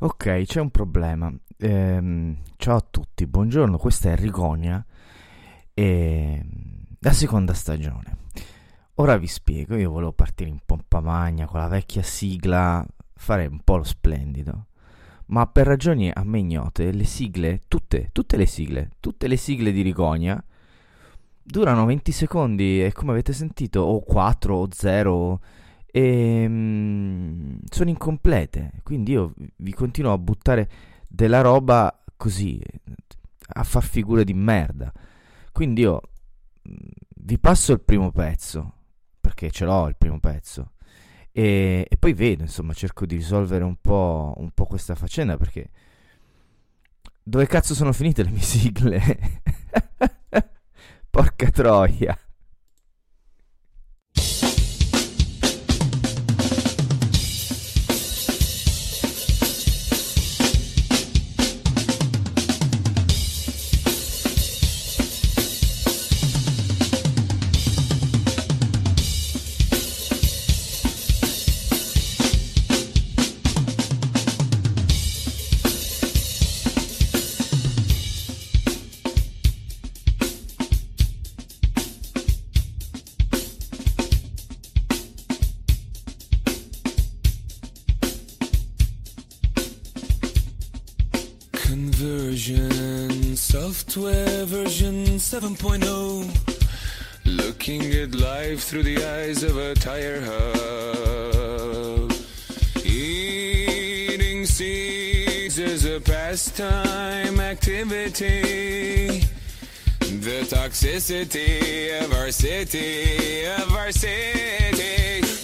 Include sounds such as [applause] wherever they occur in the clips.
Ok, c'è un problema. Ehm, ciao a tutti, buongiorno, questa è Rigonia e la seconda stagione. Ora vi spiego, io volevo partire in pompa magna con la vecchia sigla, fare un po' lo splendido. Ma per ragioni a me ignote, le sigle, tutte, tutte le sigle, tutte le sigle di Rigonia durano 20 secondi e come avete sentito o 4 o 0 e mm, sono incomplete, quindi io vi continuo a buttare della roba così, a far figure di merda. Quindi io mm, vi passo il primo pezzo, perché ce l'ho il primo pezzo, e, e poi vedo, insomma, cerco di risolvere un po', un po' questa faccenda, perché dove cazzo sono finite le mie sigle? [laughs] Porca troia. Through the eyes of a tire hub. Eating seeds is a pastime activity. The toxicity of our city, of our city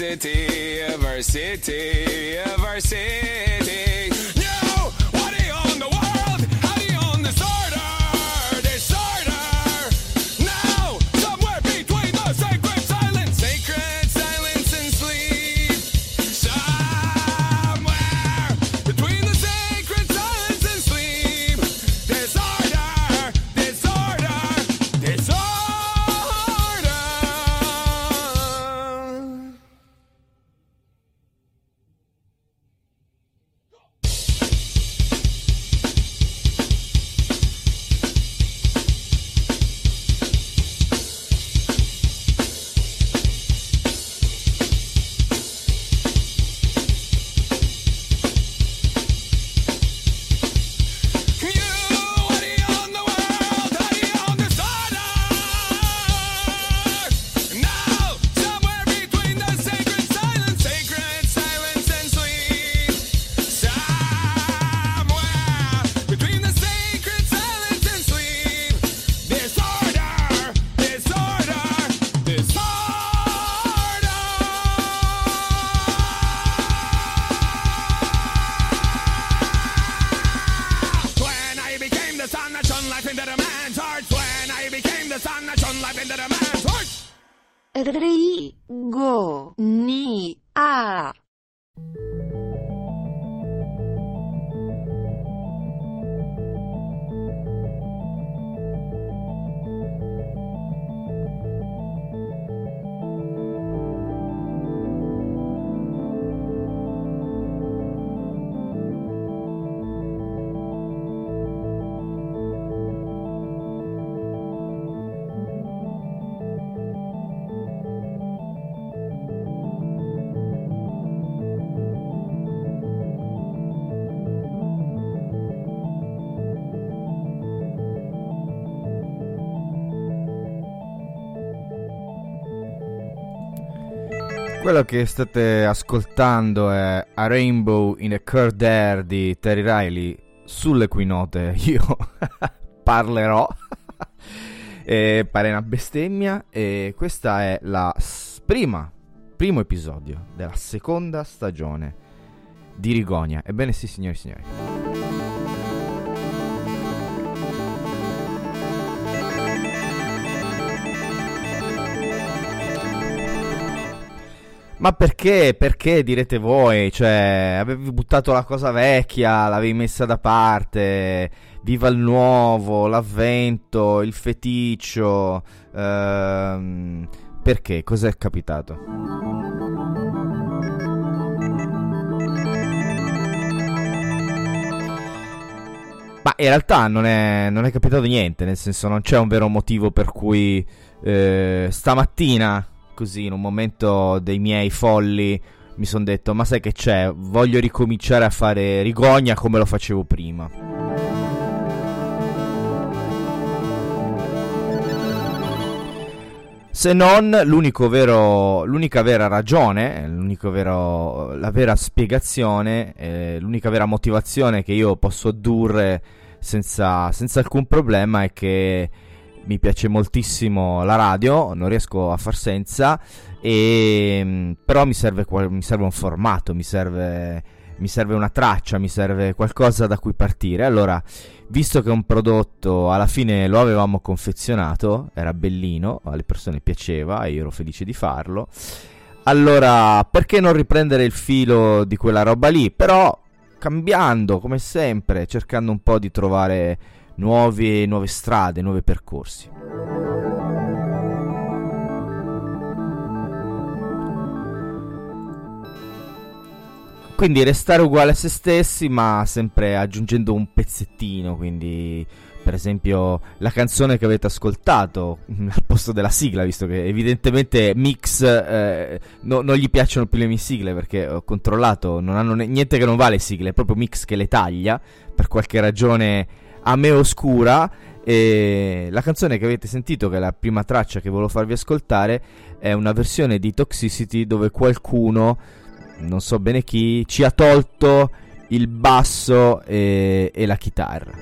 toxicity Quello che state ascoltando è A Rainbow in a Curd Air di Terry Riley. Sulle cui note io [laughs] parlerò. e pare una bestemmia. E questa è la prima, primo episodio della seconda stagione di Rigonia. Ebbene sì, signori e signori. Ma perché? Perché direte voi? Cioè, avevi buttato la cosa vecchia, l'avevi messa da parte. Viva il nuovo, l'avvento, il feticcio. Ehm, perché? Cos'è capitato? Ma in realtà non è, non è capitato niente, nel senso non c'è un vero motivo per cui eh, stamattina così in un momento dei miei folli mi sono detto ma sai che c'è, voglio ricominciare a fare rigogna come lo facevo prima. Se non vero, l'unica vera ragione, vero, la vera spiegazione, eh, l'unica vera motivazione che io posso addurre senza, senza alcun problema è che mi piace moltissimo la radio, non riesco a far senza, e, mm, però mi serve, mi serve un formato, mi serve, mi serve, una traccia, mi serve qualcosa da cui partire. Allora, visto che un prodotto alla fine lo avevamo confezionato, era bellino, alle persone piaceva e io ero felice di farlo, allora perché non riprendere il filo di quella roba lì? Però cambiando, come sempre, cercando un po' di trovare nuove, nuove strade, nuovi percorsi. Quindi restare uguale a se stessi, ma sempre aggiungendo un pezzettino. Quindi, per esempio, la canzone che avete ascoltato [laughs] al posto della sigla, visto che evidentemente Mix eh, no, non gli piacciono più le mie sigle perché ho controllato, non hanno niente che non va le sigle, è proprio Mix che le taglia per qualche ragione a me oscura. E la canzone che avete sentito, che è la prima traccia che volevo farvi ascoltare, è una versione di Toxicity dove qualcuno, non so bene chi, ci ha tolto il basso e, e la chitarra.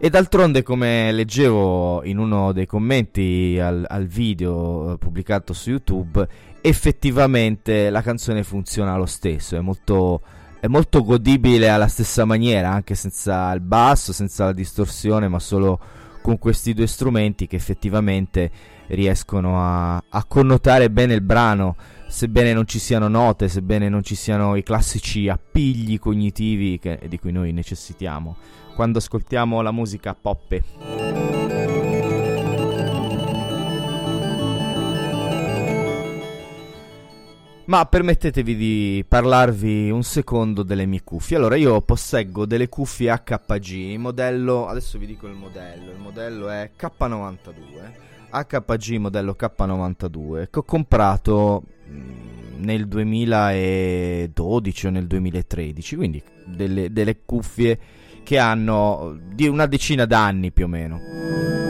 E d'altronde, come leggevo in uno dei commenti al, al, video pubblicato su YouTube, effettivamente la canzone funziona lo stesso, è molto è molto godibile alla stessa maniera, anche senza il basso, senza la distorsione, ma solo con questi due strumenti che effettivamente riescono a, a connotare bene il brano, sebbene non ci siano note, sebbene non ci siano i classici appigli cognitivi che, di cui noi necessitiamo quando ascoltiamo la musica poppe. Ma permettetevi di parlarvi un secondo delle mie cuffie. Allora, io posseggo delle cuffie HG, modello, adesso vi dico il modello, il modello è K92, HG modello K92, che ho comprato mm, nel 2012 o nel 2013, quindi delle, delle cuffie che hanno di una decina d'anni più o meno.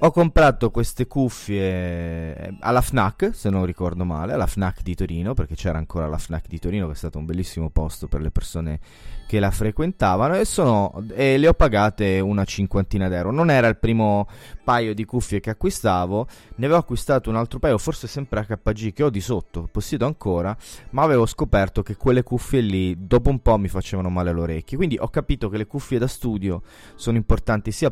Ho comprato queste cuffie eh, alla FNAC, se non ricordo male, alla FNAC di Torino, perché c'era ancora la FNAC di Torino, che è stato un bellissimo posto per le persone che la frequentavano, e, sono, e le ho pagate una cinquantina d'euro. Non era il primo paio di cuffie che acquistavo, ne avevo acquistato un altro paio, forse sempre HG, che ho di sotto, possiedo ancora, ma avevo scoperto che quelle cuffie lì, dopo un po' mi facevano male alle orecchie. Quindi ho capito che le cuffie da studio sono importanti sia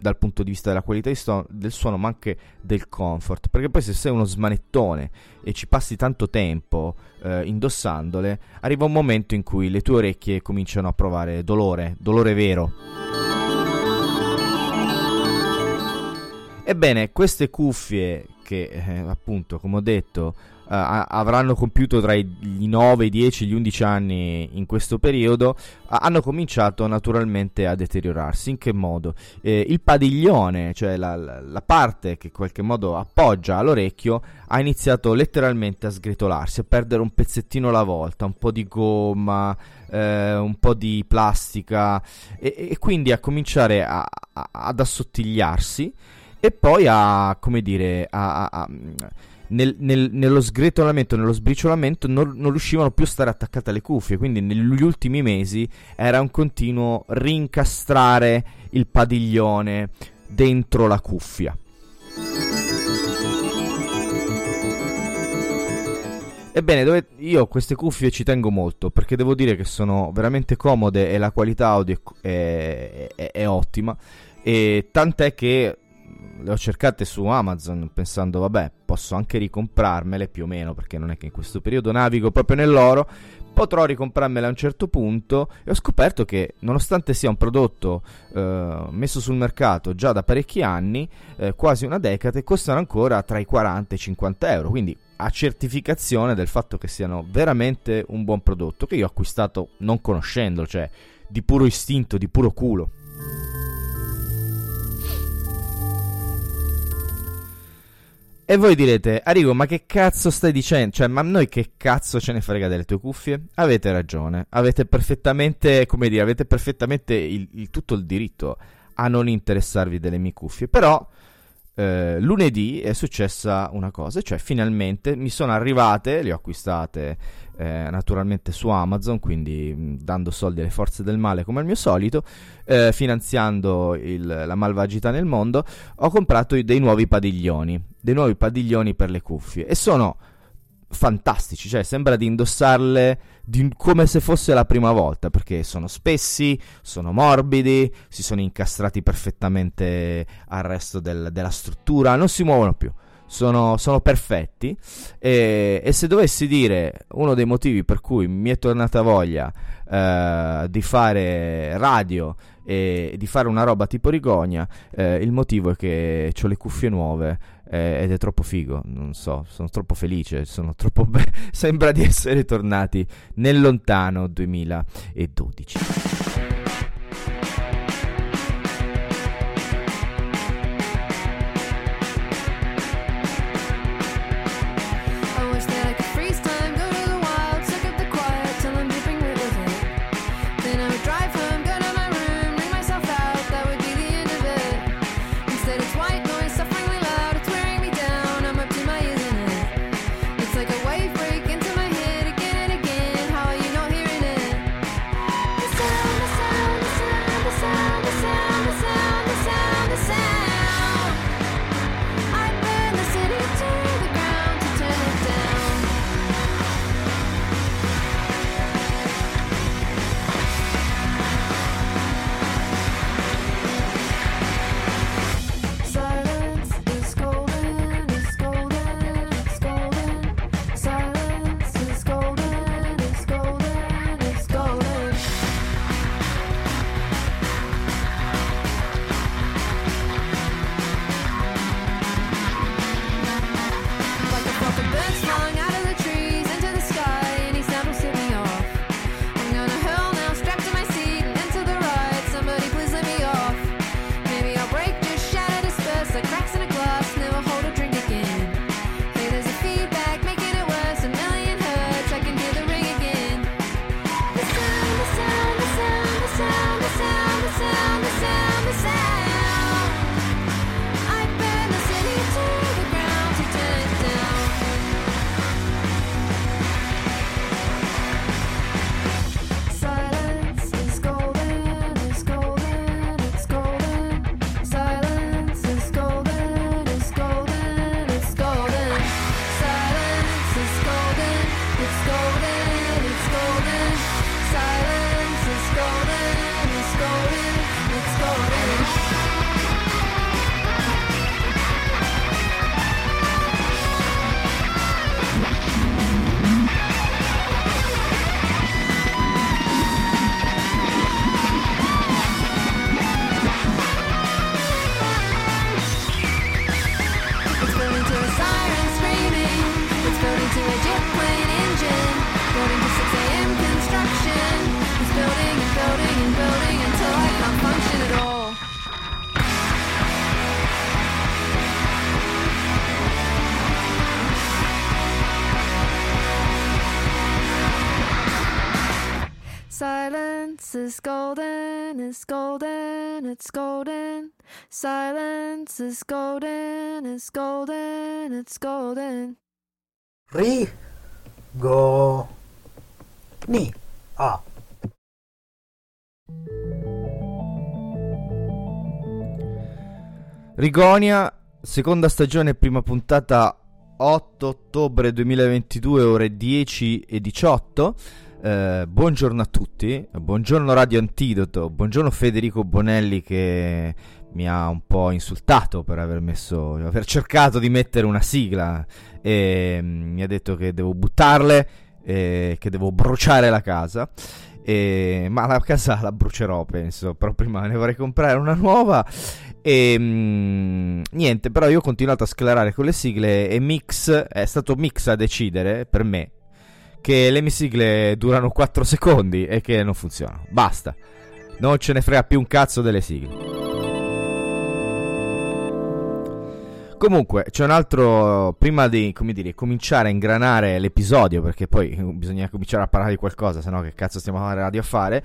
dal punto di vista della qualità del suono, ma anche del comfort. Perché poi se sei uno smanettone e ci passi tanto tempo eh, indossandole, arriva un momento in cui le tue orecchie cominciano a provare dolore, dolore vero. Ebbene, queste cuffie che eh, appunto, come ho detto, eh, avranno compiuto tra i, i 9, i 10, gli 11 anni in questo periodo, hanno cominciato naturalmente a deteriorarsi. In che modo? Eh, il padiglione, cioè la, la, la, parte che in qualche modo appoggia all'orecchio, ha iniziato letteralmente a sgretolarsi, a perdere un pezzettino alla volta, un po' di gomma, eh, un po' di plastica e, e quindi a cominciare a, a, ad assottigliarsi e poi a, come dire, a, a nel, nel, nello sgretolamento, nello sbriciolamento non, non, riuscivano più a stare attaccate alle cuffie, quindi negli ultimi mesi era un continuo rincastrare il padiglione dentro la cuffia. Ebbene, dove io queste cuffie ci tengo molto perché devo dire che sono veramente comode e la qualità audio è, è, è, ottima. E tant'è che le ho cercate su Amazon pensando vabbè posso anche ricomprarmele più o meno perché non è che in questo periodo navigo proprio nell'oro potrò ricomprarmele a un certo punto e ho scoperto che nonostante sia un prodotto eh, messo sul mercato già da parecchi anni eh, quasi una decade costano ancora tra i 40 e i 50 euro quindi a certificazione del fatto che siano veramente un buon prodotto che io ho acquistato non conoscendolo cioè di puro istinto di puro culo E voi direte, Arrigo, ma che cazzo stai dicendo? Cioè, ma noi che cazzo ce ne frega delle tue cuffie? Avete ragione, avete perfettamente, come dire, avete perfettamente il, il, tutto il diritto a non interessarvi delle mie cuffie. Però, eh, lunedì è successa una cosa, cioè finalmente mi sono arrivate, le ho acquistate eh, naturalmente su Amazon, quindi mh, dando soldi alle forze del male come al mio solito, eh, finanziando il, la malvagità nel mondo, ho comprato dei nuovi padiglioni, dei nuovi padiglioni per le cuffie. E sono fantastici, cioè sembra di indossarle di, come se fosse la prima volta, perché sono spessi, sono morbidi, si sono incastrati perfettamente al resto del, della struttura, non si muovono più. Sono, sono perfetti. E, e, se dovessi dire uno dei motivi per cui mi è tornata voglia eh, di fare radio e di fare una roba tipo Rigonia, eh, il motivo è che ho le cuffie nuove eh, ed è troppo figo, non so, sono troppo felice, sono troppo be- [laughs] sembra di essere tornati nel lontano 2012. Golden, it's golden, it's golden. Silence is golden, it's golden, it's golden. Ri go ni a Rigonia, seconda stagione, prima puntata 8 ottobre 2022, ore 10 e 18. Eh, buongiorno a tutti, buongiorno Radio Antidoto, buongiorno Federico Bonelli che mi ha un po' insultato per aver messo, aver cercato di mettere una sigla e mm, mi ha detto che devo buttarle, e che devo bruciare la casa. E, ma la casa la brucerò, penso. Però prima ne vorrei comprare una nuova. E mm, niente, però io ho continuato a sclerare con le sigle. E Mix è stato Mix a decidere per me che le mie sigle durano 4 secondi e che non funzionano. Basta, non ce ne frega più un cazzo delle sigle. Comunque, c'è un altro. Prima di dire, cominciare a ingranare l'episodio, perché poi bisogna cominciare a parlare di qualcosa, se no che cazzo stiamo a radio a fare.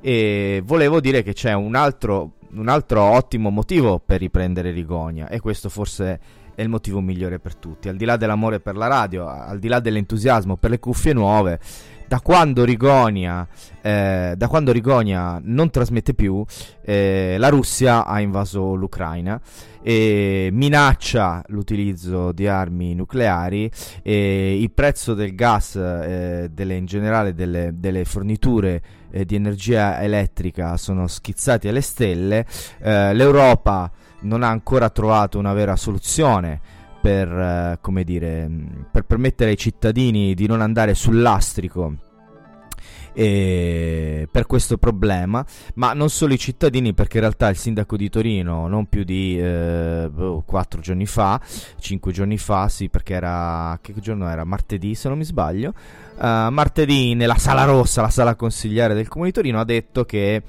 E volevo dire che c'è un altro, un altro ottimo motivo per riprendere Rigonia, e questo forse è il motivo migliore per tutti. Al di là dell'amore per la radio, al di là dell'entusiasmo per le cuffie nuove, da quando Rigonia, eh, da quando Rigonia non trasmette più, eh, la Russia ha invaso l'Ucraina e minaccia l'utilizzo di armi nucleari e il prezzo del gas, eh, delle, in generale delle, delle forniture eh, di energia elettrica sono schizzati alle stelle, eh, l'Europa non ha ancora trovato una vera soluzione per, eh, come dire, per permettere ai cittadini di non andare sul lastrico per questo problema, ma non solo i cittadini, perché in realtà il sindaco di Torino non più di eh, 4 giorni fa, 5 giorni fa, sì, perché era che giorno era? Martedì, se non mi sbaglio. Uh, martedì nella sala rossa, la sala consigliare del comune di Torino, ha detto che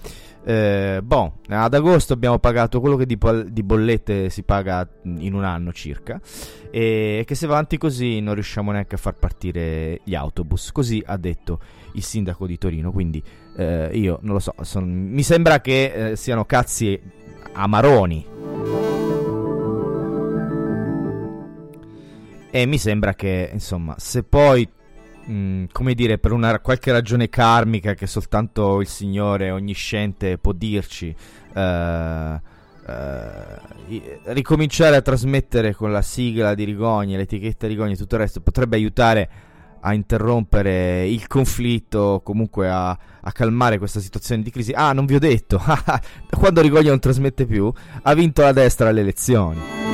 eh, boh, ad agosto abbiamo pagato quello che di, di, bollette si paga in un anno circa. E che se va avanti così non riusciamo neanche a far partire gli autobus. Così ha detto il sindaco di Torino. Quindi eh, io non lo so. Son, mi sembra che eh, siano cazzi amaroni. E mi sembra che, insomma, se poi Mm, come dire, per una qualche ragione karmica che soltanto il Signore ognisciente può dirci, uh, uh, ricominciare a trasmettere con la sigla di Rigogni, l'etichetta Rigogni e tutto il resto potrebbe aiutare a interrompere il conflitto, comunque a, a, calmare questa situazione di crisi. Ah, non vi ho detto, [laughs] quando Rigogni non trasmette più, ha vinto la destra alle elezioni.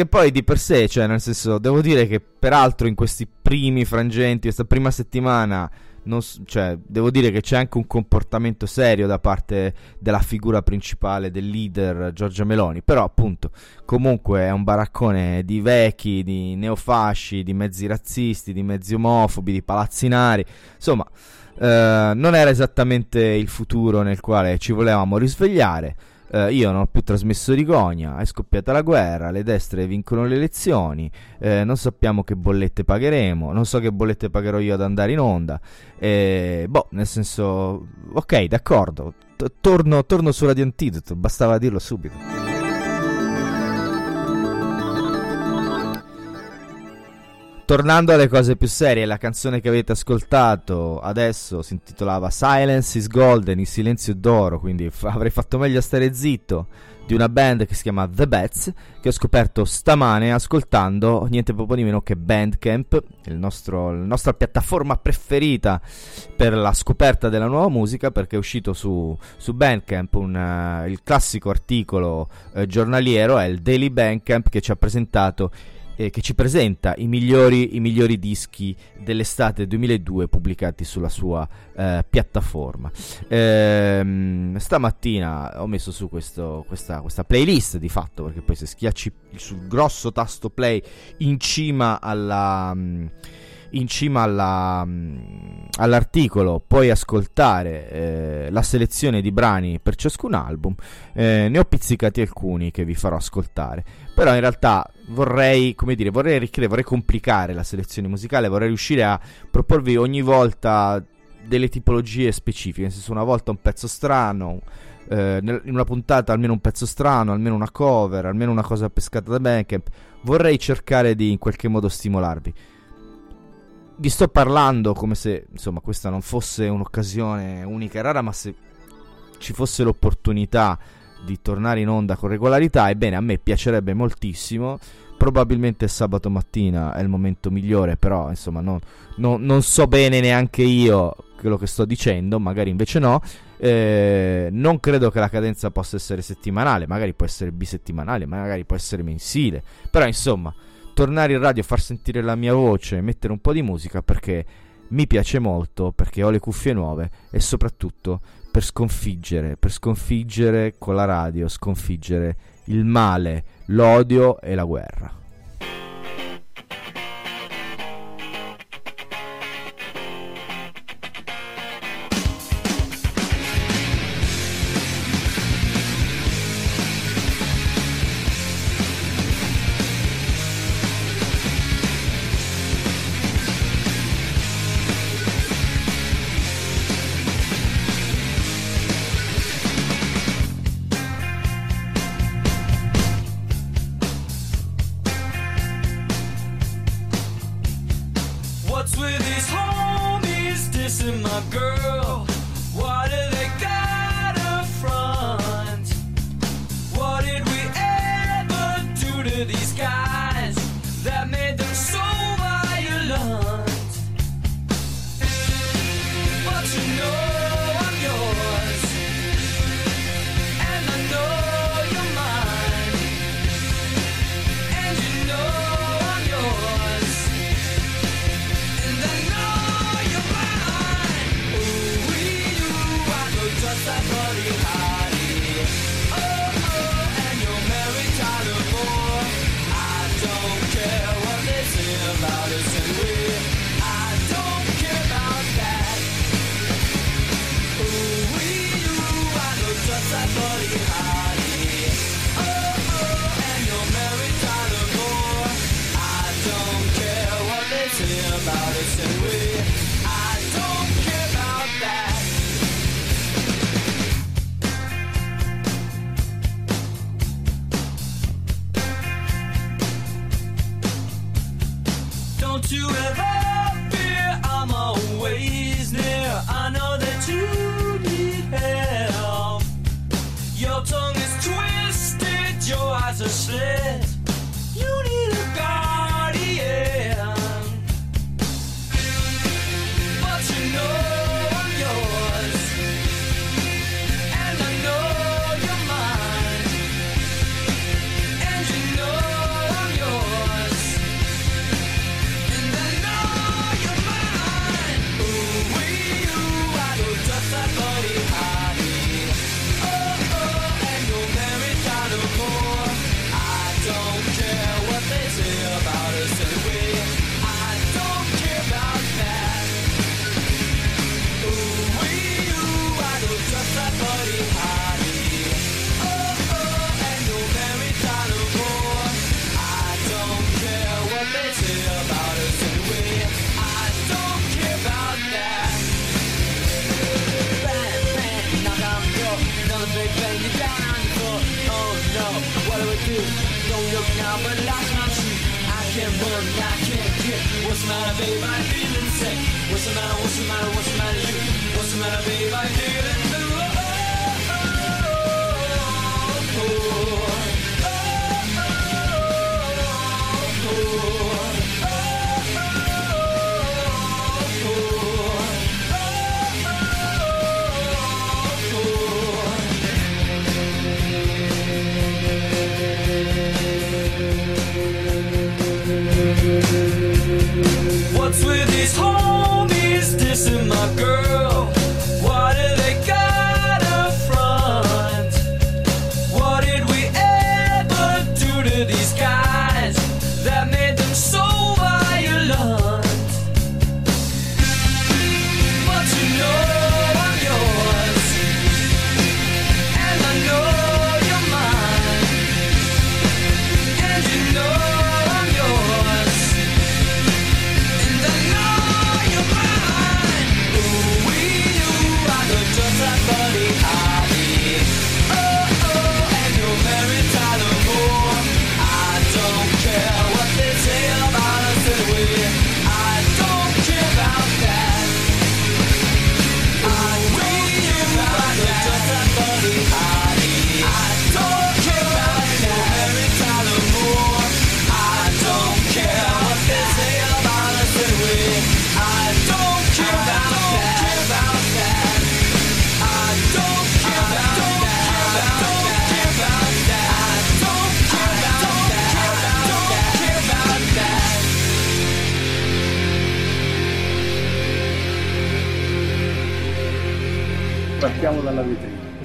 Che poi di per sé, cioè, nel senso, devo dire che peraltro in questi primi frangenti, questa prima settimana, non, cioè, devo dire che c'è anche un comportamento serio da parte della figura principale del leader Giorgia Meloni. Però, appunto, comunque è un baraccone di vecchi, di neofasci, di mezzi razzisti, di mezzi omofobi, di palazzinari. Insomma, eh, non era esattamente il futuro nel quale ci volevamo risvegliare eh, io non ho più trasmesso Rigonia, è scoppiata la guerra, le destre vincono le elezioni, eh, non sappiamo che bollette pagheremo, non so che bollette pagherò io ad andare in onda. Eh, boh, nel senso, ok, d'accordo, torno, torno su Radio Antidoto, bastava dirlo subito. Tornando alle cose più serie, la canzone che avete ascoltato adesso si intitolava Silence is Golden, il silenzio d'oro, quindi f- avrei fatto meglio a stare zitto, di una band che si chiama The Bats, che ho scoperto stamane ascoltando niente proprio di meno che Bandcamp, il nostro, la nostra piattaforma preferita per la scoperta della nuova musica, perché è uscito su, su Bandcamp un, uh, il classico articolo uh, giornaliero, è il Daily Bandcamp che ci ha presentato eh, che ci presenta i migliori, i migliori, dischi dell'estate 2002 pubblicati sulla sua eh, piattaforma. Ehm, stamattina ho messo su questo, questa, questa, playlist di fatto perché poi se schiacci sul grosso tasto play in cima alla... Mm, in cima alla, mm, all'articolo puoi ascoltare eh, la selezione di brani per ciascun album. Eh, ne ho pizzicati alcuni che vi farò ascoltare. Però in realtà vorrei, come dire, vorrei arricchire, vorrei complicare la selezione musicale, vorrei riuscire a proporvi ogni volta delle tipologie specifiche, nel senso una volta un pezzo strano, eh, in una puntata almeno un pezzo strano, almeno una cover, almeno una cosa pescata da Bandcamp. Vorrei cercare di in qualche modo stimolarvi. Vi sto parlando come se insomma questa non fosse un'occasione unica e rara, ma se ci fosse l'opportunità di tornare in onda con regolarità, ebbene a me piacerebbe moltissimo. Probabilmente sabato mattina è il momento migliore, però insomma non, non- non so bene neanche io quello che sto dicendo, magari invece no. Eh, non credo che la cadenza possa essere settimanale, magari può essere bisettimanale, magari può essere mensile. Però insomma, tornare in radio, far sentire la mia voce, mettere un po' di musica perché mi piace molto, perché ho le cuffie nuove e soprattutto per sconfiggere, per sconfiggere con la radio, sconfiggere il male, l'odio e la guerra.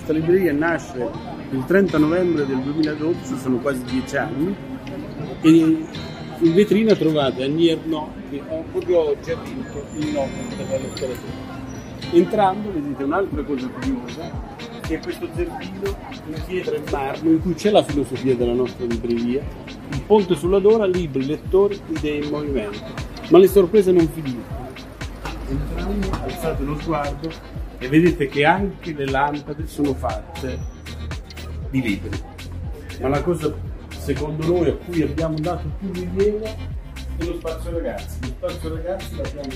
Questa libreria nasce il 30 novembre del 2012, sono quasi dieci anni, e in vetrina trovate Annie Ernaux che proprio oggi ha vinto il Nobel della letteratura. Entrando vedete un'altra cosa curiosa, che è questo zerbino in pietra e marmo in cui c'è la filosofia della nostra libreria, il ponte sulla Dora, libri, lettori, idee in movimento. Ma le sorprese non finiscono. Entrando, alzate lo sguardo e vedete che anche le lampade sono fatte di libri. Ma la cosa secondo noi a cui abbiamo dato più rilievo è lo spazio ragazzi. Lo spazio ragazzi l'abbiamo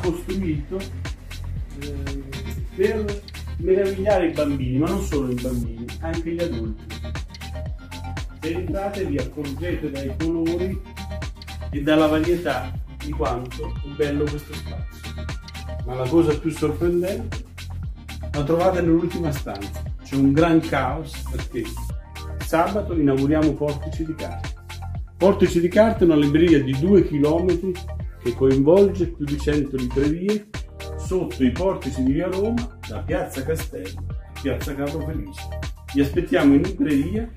costruito eh, per meravigliare i bambini, ma non solo i bambini, anche gli adulti. Se entrate vi accorgete dai colori e dalla varietà di quanto è bello questo spazio. Ma la cosa più sorprendente la trovate nell'ultima stanza. C'è un gran caos perché sabato inauguriamo Portici di Carte. Portici di Carte è una libreria di due chilometri che coinvolge più di 100 librerie sotto i portici di Via Roma, da Piazza Castello a Piazza Carlo Felice. Vi aspettiamo in libreria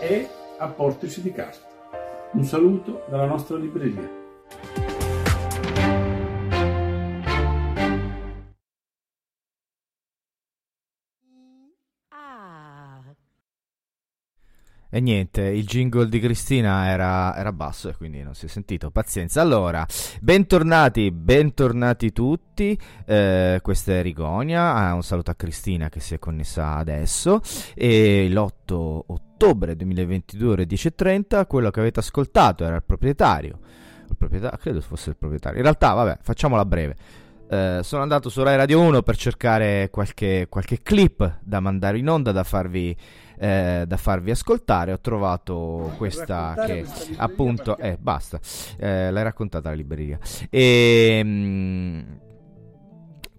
e a Portici di Carte. Un saluto dalla nostra libreria. E niente, il jingle di Cristina era, era basso e quindi non si è sentito. Pazienza. Allora, bentornati, bentornati tutti. Eh, questa è Rigonia. Ah, un saluto a Cristina che si è connessa adesso. E l'8 ottobre 2022, ore 10.30, quello che avete ascoltato era il proprietario. Il proprietario, credo fosse il proprietario. In realtà, vabbè, facciamola breve. Eh, sono andato su Rai Radio 1 per cercare qualche, qualche clip da mandare in onda, da farvi, eh, da farvi ascoltare. Ho trovato questa che questa appunto... Eh, basta, Eh, l'hai raccontata la libreria. E... mm,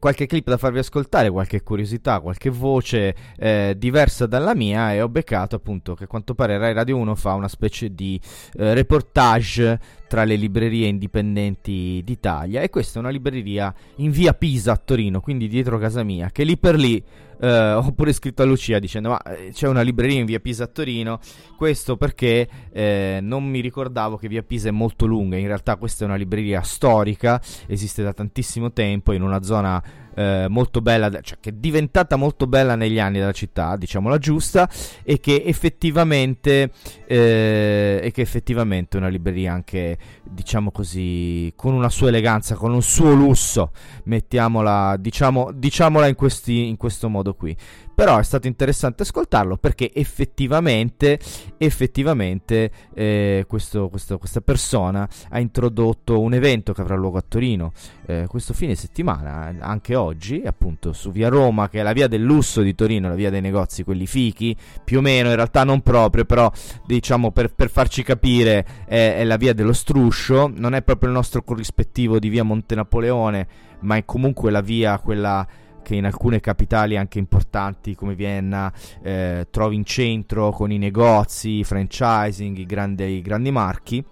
qualche clip da farvi ascoltare, qualche curiosità, qualche voce eh, diversa dalla mia e ho beccato appunto che a quanto pare Rai Radio 1 fa una specie di eh, reportage tra le librerie indipendenti d'Italia e questa è una libreria in via Pisa a Torino, quindi dietro casa mia, che lì per lì eh, ho pure scritto a Lucia dicendo ma eh, c'è una libreria in via Pisa a Torino, questo perché eh, non mi ricordavo che via Pisa è molto lunga, in realtà questa è una libreria storica, esiste da tantissimo tempo in una zona eh, molto bella, cioè che è diventata molto bella negli anni della città, diciamola giusta, e che effettivamente, eh, e che effettivamente è una libreria anche, diciamo così, con una sua eleganza, con un suo lusso, mettiamola, diciamo, diciamola in, questi, in questo modo qui. Però è stato interessante ascoltarlo perché effettivamente, effettivamente eh, questo- questo- questa persona ha introdotto un evento che avrà luogo a Torino eh, questo fine settimana, anche oggi, appunto su via Roma, che è la via del lusso di Torino, la via dei negozi, quelli fichi, più o meno, in realtà non proprio, però diciamo per, per farci capire è, è la via dello struscio, non è proprio il nostro corrispettivo di via Monte Napoleone, ma è comunque la via quella che in alcune capitali anche importanti come Vienna eh, trovi in centro con i negozi, i franchising, i grandi, i grandi marchi.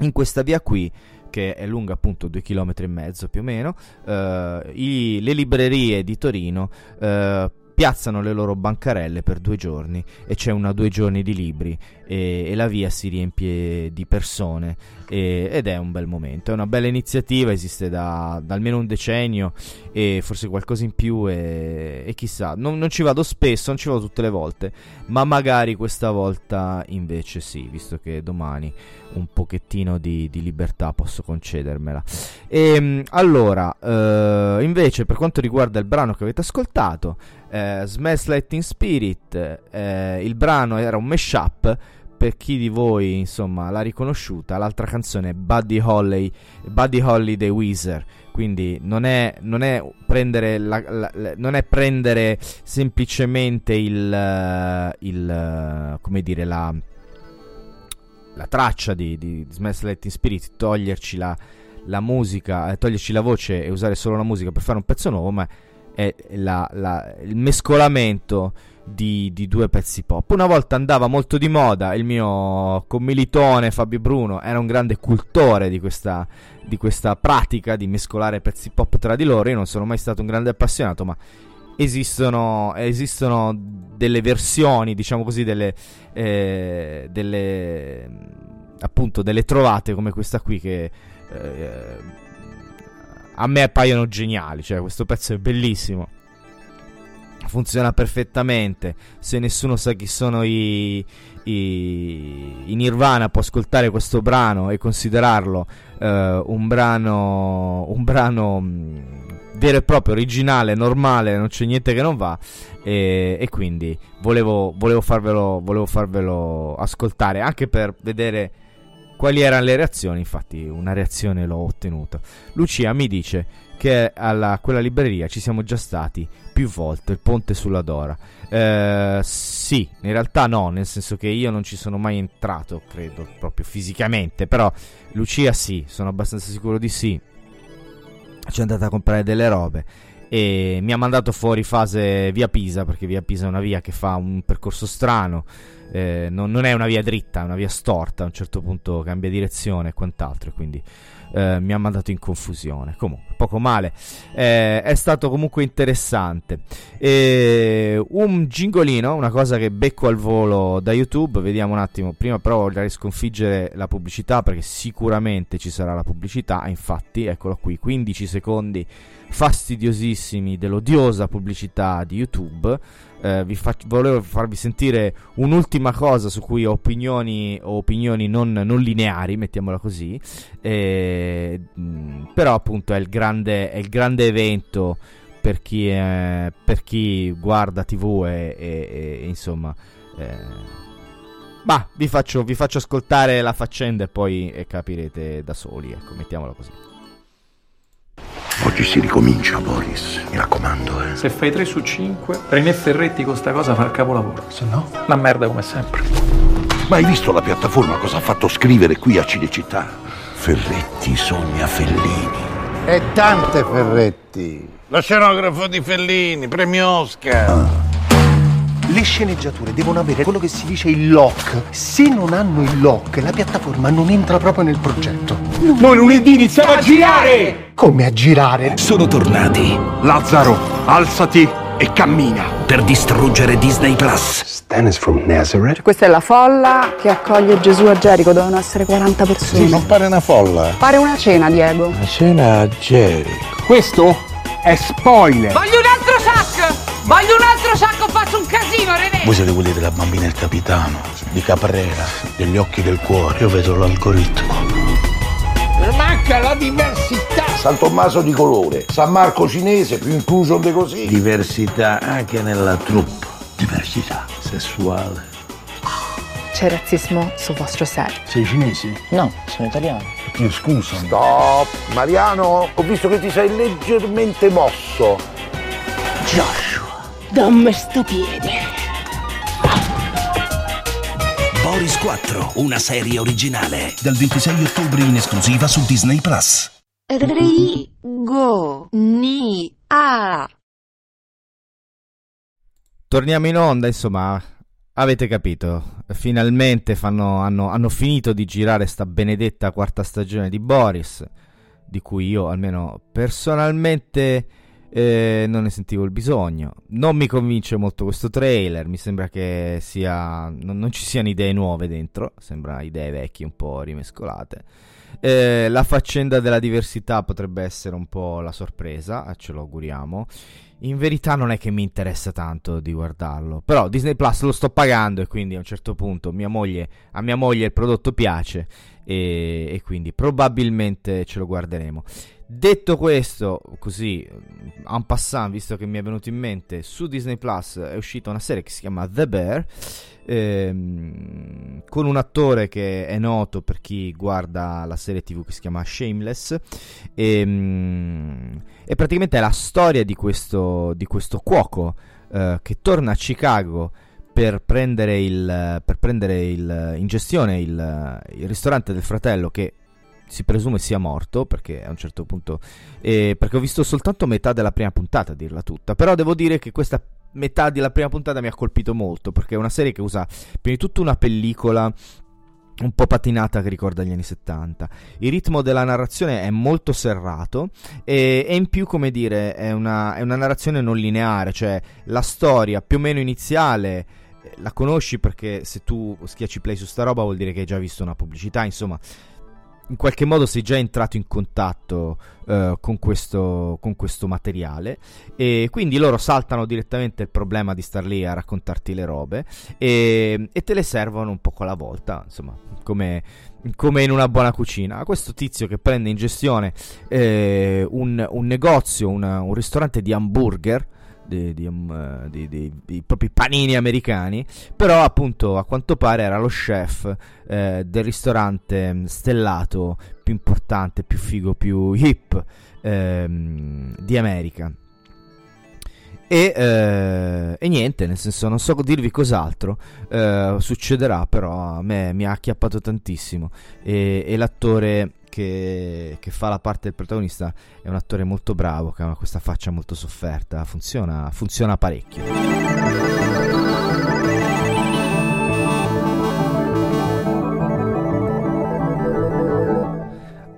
In questa via qui, che è lunga appunto due chilometri e mezzo più o meno, eh, i- le librerie di Torino eh, piazzano le loro bancarelle per due giorni e c'è una due giorni di libri e, e la via si riempie di persone e- ed è un bel momento, è una bella iniziativa, esiste da, da almeno un decennio e forse qualcosa in più e, e chissà, non, non ci vado spesso, non ci vado tutte le volte, ma magari questa volta invece sì, visto che domani un pochettino di, di libertà posso concedermela. E, allora, eh, invece per quanto riguarda il brano che avete ascoltato, eh, Smash Lighting Spirit, eh, il brano era un mashup. Per chi di voi insomma l'ha riconosciuta, l'altra canzone è Buddy Holly, Buddy Holly dei Weezer. Quindi non è, non è prendere, la- la- la- non è prendere semplicemente il, eh, il eh, come dire, la, traccia di, di Smash Lighting Spirit, toglierci la, la musica, eh, toglierci la voce e usare solo la musica per fare un pezzo nuovo, ma è la- la- il mescolamento di, di due pezzi pop. Una volta andava molto di moda, il mio commilitone Fabio Bruno era un grande cultore di questa, di questa pratica di mescolare pezzi pop tra di loro. Io non sono mai stato un grande appassionato, ma esistono, esistono delle versioni, diciamo così, delle, eh, delle appunto delle trovate come questa qui che eh, a me appaiono geniali. Cioè, questo pezzo è bellissimo. Funziona perfettamente. Se nessuno sa chi sono i, i, i Nirvana, può ascoltare questo brano e considerarlo eh, un brano, un brano mh, vero e proprio, originale, normale, non c'è niente che non va. E, e quindi volevo, volevo, farvelo, volevo farvelo ascoltare anche per vedere quali erano le reazioni. Infatti, una reazione l'ho ottenuta. Lucia mi dice che a quella libreria ci siamo già stati più volte. Il ponte sulla Dora. Eh, sì, in realtà no, nel senso che io non ci sono mai entrato, credo proprio fisicamente. Però Lucia sì, sono abbastanza sicuro di sì. Ci è andata a comprare delle robe e mi ha mandato fuori fase via Pisa perché via Pisa è una via che fa un percorso strano eh, non, non, è una via dritta è una via storta a un certo punto cambia direzione e quant'altro quindi eh, mi ha mandato in confusione. Comunque poco male eh, è stato comunque interessante e un gingolino una cosa che becco al volo da youtube vediamo un attimo prima però voglio risconfiggere la pubblicità perché sicuramente ci sarà la pubblicità infatti eccolo qui 15 secondi fastidiosissimi dell'odiosa pubblicità di YouTube. Eh, vi fac- volevo farvi sentire un'ultima cosa su cui ho opinioni, opinioni non, non lineari, mettiamola così. Eh, però, appunto, è il grande, è il grande evento per chi, è, per chi guarda TV e, e, e insomma. Eh, ma vi faccio, vi faccio ascoltare la faccenda e poi e capirete da soli. Ecco, mettiamola così. Oggi si ricomincia, Boris. Mi raccomando, eh. Se fai 3 su 5, René Ferretti con sta cosa fa il capolavoro. Se no? Una merda come sempre. Ma hai visto la piattaforma cosa ha fatto scrivere qui a Cinecittà? Ferretti sogna Fellini. E tante Ferretti. Lo scenografo di Fellini, premio Oscar. Le sceneggiature devono avere quello che si dice il lock. Se non hanno il lock, la piattaforma non entra proprio nel progetto. Noi lunedì iniziamo a girare! Come a girare? Sono tornati Lazzaro, alzati e cammina. per distruggere Disney Plus. Stan is from Nazareth. Questa è la folla che accoglie Gesù a Gerico, dovevano essere 40 persone. Sì, non pare una folla. Pare una cena, Diego. Una cena a Jericho. Questo è spoiler. Voglio un altro sacco! Voglio un altro sacco, faccio un casino, René! Voi siete quelli della bambina e il capitano, di Caprera, degli occhi del cuore. Io vedo l'algoritmo. Manca la diversità. San Tommaso di colore, San Marco cinese, più incluso di così. Diversità anche nella troupe. Diversità sessuale. C'è razzismo sul vostro set. Sei cinesi? No, sono italiano. Io scusa. Stop! Mariano, ho visto che ti sei leggermente mosso. Dammi sto piede! Boris 4, una serie originale. Dal 26 ottobre in esclusiva su Disney Plus. Rigo ni a Torniamo in onda, insomma, avete capito. Finalmente fanno- hanno, hanno finito di girare sta benedetta quarta stagione di Boris, di cui io almeno personalmente eh, non ne sentivo il bisogno. Non mi convince molto questo trailer, mi sembra che sia non, non ci siano idee nuove dentro, sembra idee vecchie un po' rimescolate. Eh, la faccenda della diversità potrebbe essere un po' la sorpresa, ce lo auguriamo. In verità non è che mi interessa tanto di guardarlo, però Disney Plus lo sto pagando e quindi a un certo punto mia moglie, a mia moglie il prodotto piace e, e quindi probabilmente ce lo guarderemo. Detto questo, così en passant, visto che mi è venuto in mente, su Disney Plus è uscita una serie che si chiama The Bear, ehm, con un attore che è noto per chi guarda la serie TV che si chiama Shameless. ehm, E, praticamente è la storia di questo, di questo cuoco eh, che torna a Chicago per prendere, il, per prendere il- in gestione il, il ristorante del fratello che si presume sia morto perché a un certo punto eh, perché ho visto soltanto metà della prima puntata a dirla tutta però devo dire che questa metà della prima puntata mi ha colpito molto perché è una serie che usa prima di tutto una pellicola un po' patinata che ricorda gli anni 70. Il ritmo della narrazione è molto serrato e, e in più, come dire, è una, è una narrazione non lineare, cioè la storia più o meno iniziale eh, la conosci perché se tu schiacci play su sta roba vuol dire che hai già visto una pubblicità, insomma, in qualche modo sei già entrato in contatto eh, con, questo, con questo materiale e quindi loro saltano direttamente il problema di star lì a raccontarti le robe e, e te le servono un poco alla volta, insomma, come, come in una buona cucina. Questo tizio che prende in gestione eh, un, un negozio, una- un ristorante di hamburger di, um, di- di- di propri panini americani, però appunto a quanto pare era lo chef eh, del ristorante mm, stellato più importante, più figo, più hip ehm, di America. E, eh, e niente, nel senso, non so dirvi cos'altro eh, succederà, però a me mi ha acchiappato tantissimo. E, e l'attore che, che fa la parte del protagonista è un attore molto bravo, che ha questa faccia molto sofferta, funziona, funziona parecchio.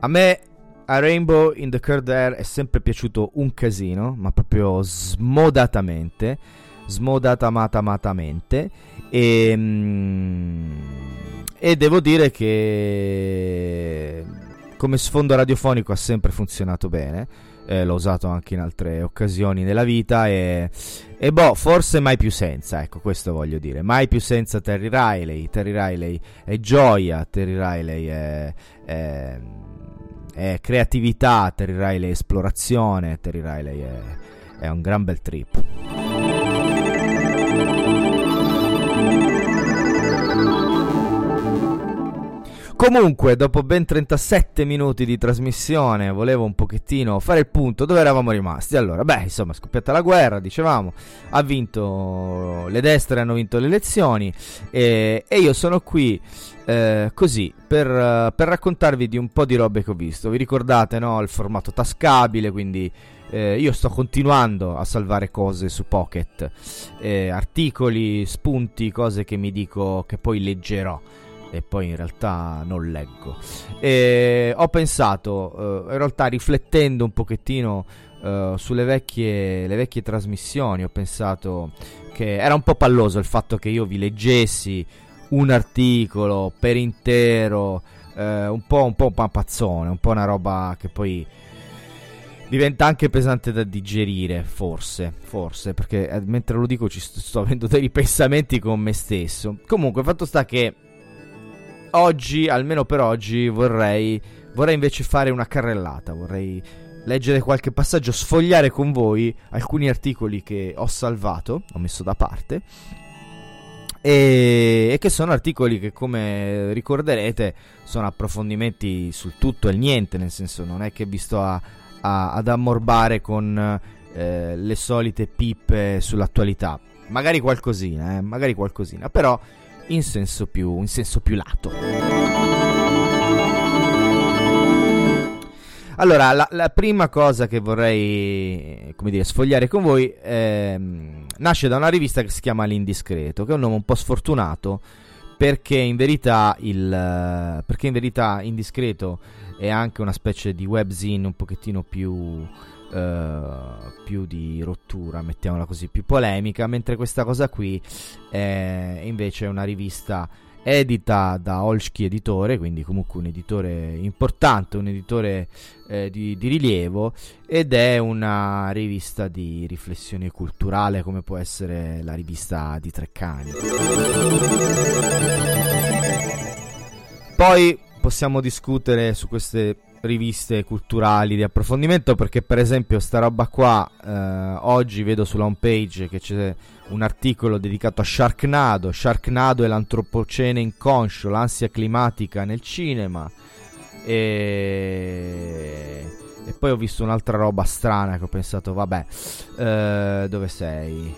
A me a Rainbow in the Curd Air è sempre piaciuto un casino, ma proprio smodatamente, smodatamatamente. E, mm, e devo dire che come sfondo radiofonico ha sempre funzionato bene. eh, l'ho usato anche in altre occasioni nella vita e, e boh, forse mai più senza, ecco questo voglio dire, mai più senza Terry Riley, Terry Riley è gioia, Terry Riley è, è, è creatività, Terry Riley è esplorazione, Terry Riley è, è un gran bel trip. Comunque, dopo ben 37 minuti di trasmissione, volevo un pochettino fare il punto dove eravamo rimasti. Allora, beh, insomma, scoppiata la guerra, dicevamo, ha vinto le destre, hanno vinto le elezioni e, e io sono qui eh, così per, per raccontarvi di un po' di robe che ho visto. Vi ricordate, no? Il formato tascabile, quindi eh, io sto continuando a salvare cose su Pocket, eh, articoli, spunti, cose che mi dico che poi leggerò e poi in realtà non leggo. E ho pensato, eh, in realtà riflettendo un pochettino eh, sulle vecchie, vecchie trasmissioni, ho pensato che era un po' palloso il fatto che io vi leggessi un articolo per intero, eh, un po' un po' un pampazzone, un po' una roba che poi diventa anche pesante da digerire, forse, forse, perché eh, mentre lo dico ci sto, sto avendo dei ripensamenti con me stesso. Comunque, fatto sta che oggi, almeno per oggi, vorrei, vorrei invece fare una carrellata, vorrei leggere qualche passaggio, sfogliare con voi alcuni articoli che ho salvato, ho messo da parte. E, e che sono articoli che come ricorderete sono approfondimenti sul tutto e il niente. Nel senso non è che vi sto a, a- ad ammorbare con eh, le solite pippe sull'attualità. Magari qualcosina eh, magari qualcosina. Però in senso più, in senso più lato. Allora, la, la prima cosa che vorrei come dire, sfogliare con voi ehm, nasce da una rivista che si chiama L'Indiscreto, che è un nome un po' sfortunato perché in verità, il, perché in verità Indiscreto è anche una specie di webzine un pochettino più, eh, più di rottura, mettiamola così, più polemica, mentre questa cosa qui è invece una rivista edita da Olsky Editore, quindi comunque un editore importante, un editore eh, di, di rilievo ed è una rivista di riflessione culturale come può essere la rivista di Treccani. Poi possiamo discutere su queste riviste culturali di approfondimento perché per esempio sta roba qua eh, oggi vedo sulla home page che c'è un articolo dedicato a Sharknado. Sharknado e l'antropocene inconscio l'ansia climatica nel cinema. E, e poi ho visto un'altra roba strana che ho pensato vabbè eh, dove sei?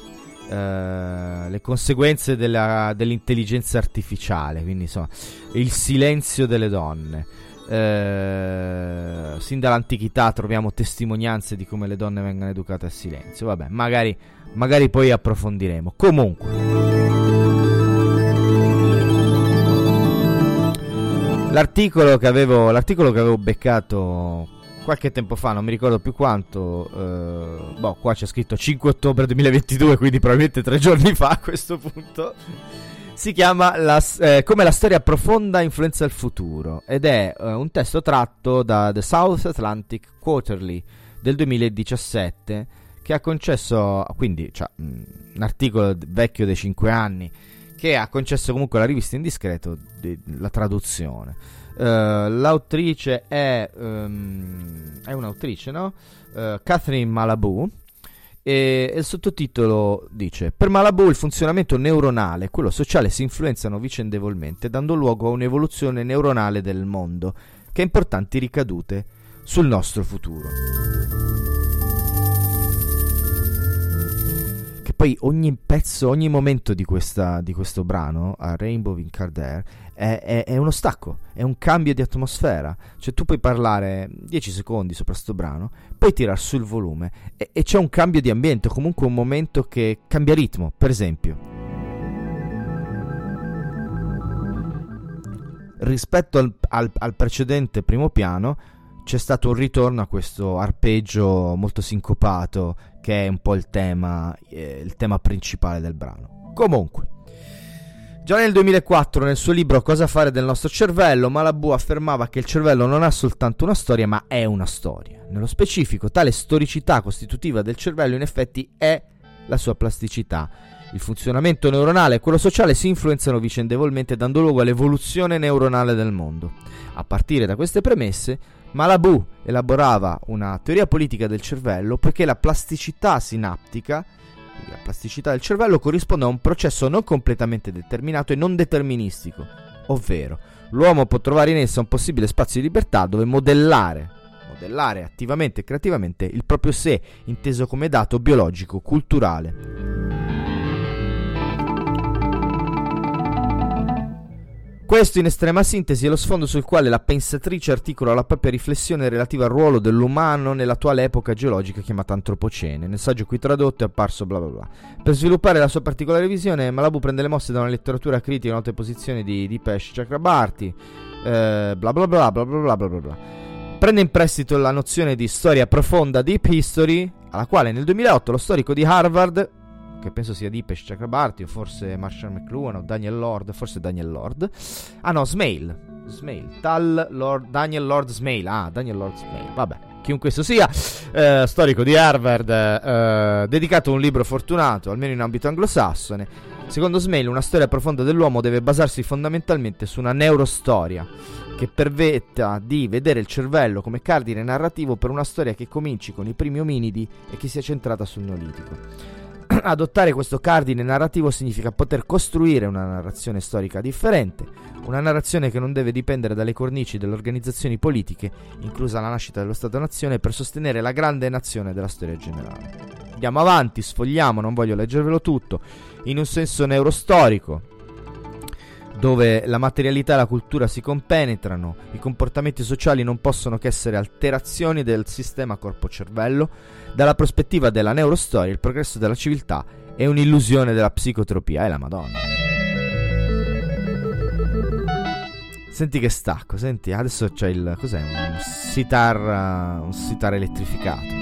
Eh, le conseguenze della- dell'intelligenza artificiale quindi insomma il silenzio delle donne eh, sin dall'antichità troviamo testimonianze di come le donne vengano educate al silenzio. Vabbè, magari, magari poi approfondiremo. Comunque, L'articolo che avevo, l'articolo che avevo beccato qualche tempo fa, non mi ricordo più quanto, eh, boh, qua c'è scritto 5 ottobre 2022, quindi probabilmente tre giorni fa a questo punto. Si chiama la eh, Come la storia profonda influenza il futuro ed è eh, un testo tratto da The South Atlantic Quarterly del 2017 che ha concesso, quindi cioè, mh, un articolo vecchio dei 5 anni, che ha concesso comunque alla rivista Indiscreto di- la traduzione. Eh, l'autrice è, ehm, è un'autrice, no? Eh, Catherine Malabou. E il sottotitolo dice: Per Malabou il funzionamento neuronale e quello sociale si influenzano vicendevolmente, dando luogo a un'evoluzione neuronale del mondo che ha importanti ricadute sul nostro futuro. Che poi ogni pezzo, ogni momento di, questa, di questo brano, a Rainbow in Carder, è, è- è uno stacco, è un cambio di atmosfera. Cioè, tu puoi parlare 10 secondi sopra sto brano, poi tirar su il volume e, e c'è un cambio di ambiente, comunque un momento che cambia ritmo. Per esempio, rispetto al, al- al precedente primo piano, c'è stato un ritorno a questo arpeggio molto sincopato, che è un po' il tema, eh, il tema principale del brano. Comunque. Già nel 2004, nel suo libro Cosa fare del nostro cervello, Malabou affermava che il cervello non ha soltanto una storia, ma è una storia. Nello specifico, tale storicità costitutiva del cervello in effetti è la sua plasticità. Il funzionamento neuronale e quello sociale si influenzano vicendevolmente dando luogo all'evoluzione neuronale del mondo. A partire da queste premesse, Malabou elaborava una teoria politica del cervello perché la plasticità sinaptica la plasticità del cervello corrisponde a un processo non completamente determinato e non deterministico, ovvero l'uomo può trovare in essa un possibile spazio di libertà dove modellare, modellare attivamente e creativamente il proprio sé, inteso come dato biologico, culturale. Questo in estrema sintesi è lo sfondo sul quale la pensatrice articola la propria riflessione relativa al ruolo dell'umano nell'attuale epoca geologica chiamata Antropocene. Nel saggio qui tradotto è apparso bla bla bla. Per sviluppare la sua particolare visione, Malabou prende le mosse da una letteratura critica in note posizioni di Dipesh Chakrabarti, eh, bla bla bla bla bla bla bla bla. Prende in prestito la nozione di storia profonda, deep history, alla quale nel 2008 lo storico di Harvard che penso sia Dipesh Chakrabarti o forse Marshall McLuhan o Daniel Lord, forse Daniel Lord. Ah no, Smail. Smail. Tal Lord, Daniel Lord Smail. Ah, Daniel Lord Smail. Vabbè, chiunque esso sia, eh, storico di Harvard, eh, dedicato a un libro fortunato, almeno in ambito anglosassone. Secondo Smail, una storia profonda dell'uomo deve basarsi fondamentalmente su una neurostoria che permetta di vedere il cervello come cardine narrativo per una storia che cominci con i primi ominidi e che sia centrata sul neolitico. [clears throat] Adottare questo cardine narrativo significa poter costruire una narrazione storica differente, una narrazione che non deve dipendere dalle cornici delle organizzazioni politiche, inclusa la nascita dello Stato-nazione, per sostenere la grande nazione della storia generale. Andiamo avanti, sfogliamo, non voglio leggervelo tutto, in un senso neurostorico, dove la materialità e la cultura si compenetrano, i comportamenti sociali non possono che essere alterazioni del sistema corpo-cervello, dalla prospettiva della neurostoria il progresso della civiltà è un'illusione della psicotropia, è la Madonna. Senti che stacco, senti, adesso c'è il... cos'è? Un sitar, un sitar elettrificato.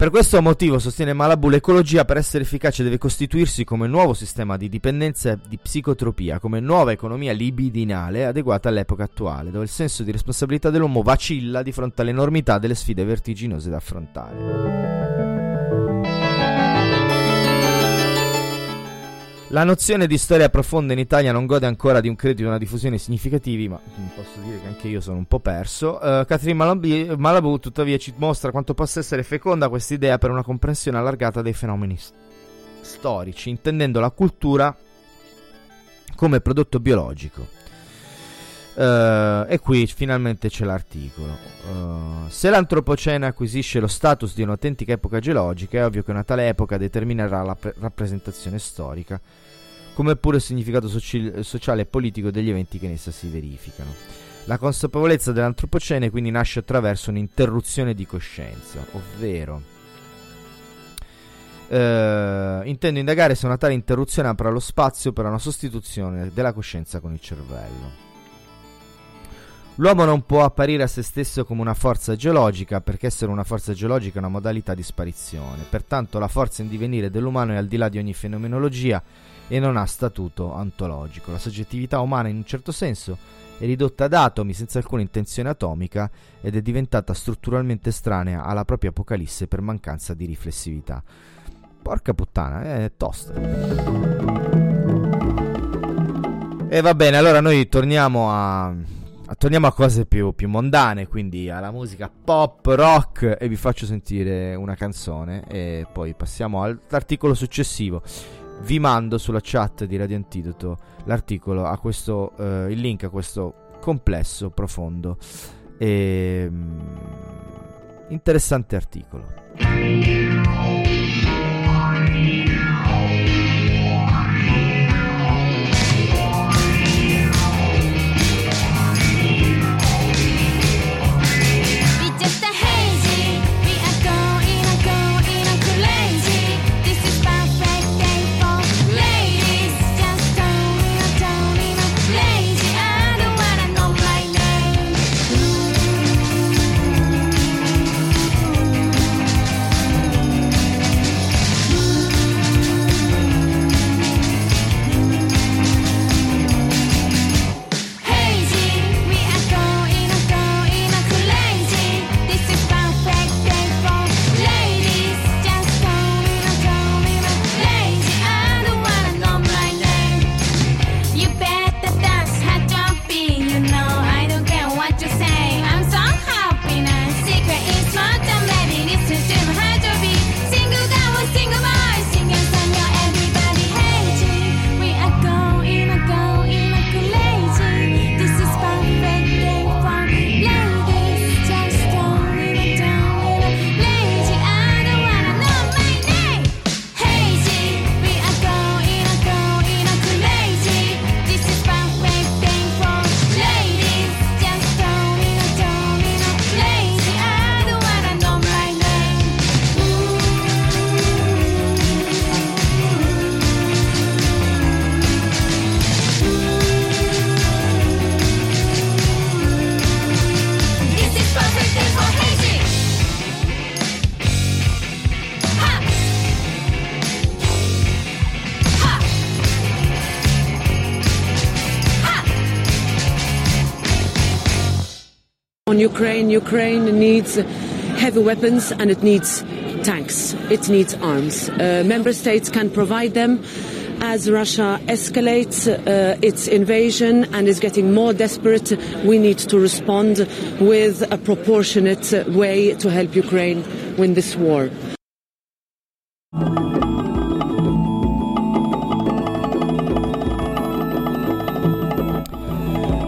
Per questo motivo, sostiene Malabou, l'ecologia per essere efficace deve costituirsi come nuovo sistema di dipendenza e di psicotropia, come nuova economia libidinale adeguata all'epoca attuale, dove il senso di responsabilità dell'uomo vacilla di fronte all'enormità delle sfide vertiginose da affrontare. La nozione di storia profonda in Italia non gode ancora di un credito e una diffusione significativi, ma posso dire che anche io sono un po' perso. Uh, Catherine Malabou, Malabou tuttavia ci mostra quanto possa essere feconda questa idea per una comprensione allargata dei fenomeni st- storici, intendendo la cultura come prodotto biologico. Uh, e qui finalmente c'è l'articolo. Uh, se l'antropocene acquisisce lo status di un'autentica epoca geologica, è ovvio che una tale epoca determinerà la pre- rappresentazione storica, come pure il significato soci- sociale e politico degli eventi che in essa si verificano. La consapevolezza dell'antropocene quindi nasce attraverso un'interruzione di coscienza, ovvero Eh, intendo indagare se una tale interruzione apra lo spazio per una sostituzione della coscienza con il cervello. L'uomo non può apparire a se stesso come una forza geologica perché essere una forza geologica è una modalità di sparizione. Pertanto la forza in divenire dell'umano è al di là di ogni fenomenologia e non ha statuto ontologico. La soggettività umana in un certo senso è ridotta ad atomi senza alcuna intenzione atomica ed è diventata strutturalmente estranea alla propria apocalisse per mancanza di riflessività. Porca puttana, è tosta. E va bene, allora noi torniamo a, torniamo a cose più, più mondane, quindi alla musica pop, rock e vi faccio sentire una canzone e poi passiamo all'articolo successivo. Vi mando sulla chat di Radio Antidoto l'articolo a questo, eh, il link a questo complesso, profondo e mm, interessante articolo. Ukraine, Ukraine needs heavy weapons and it needs tanks. It needs arms. Uh, member states can provide them. As Russia escalates uh, its invasion and is getting more desperate, we need to respond with a proportionate way to help Ukraine win this war.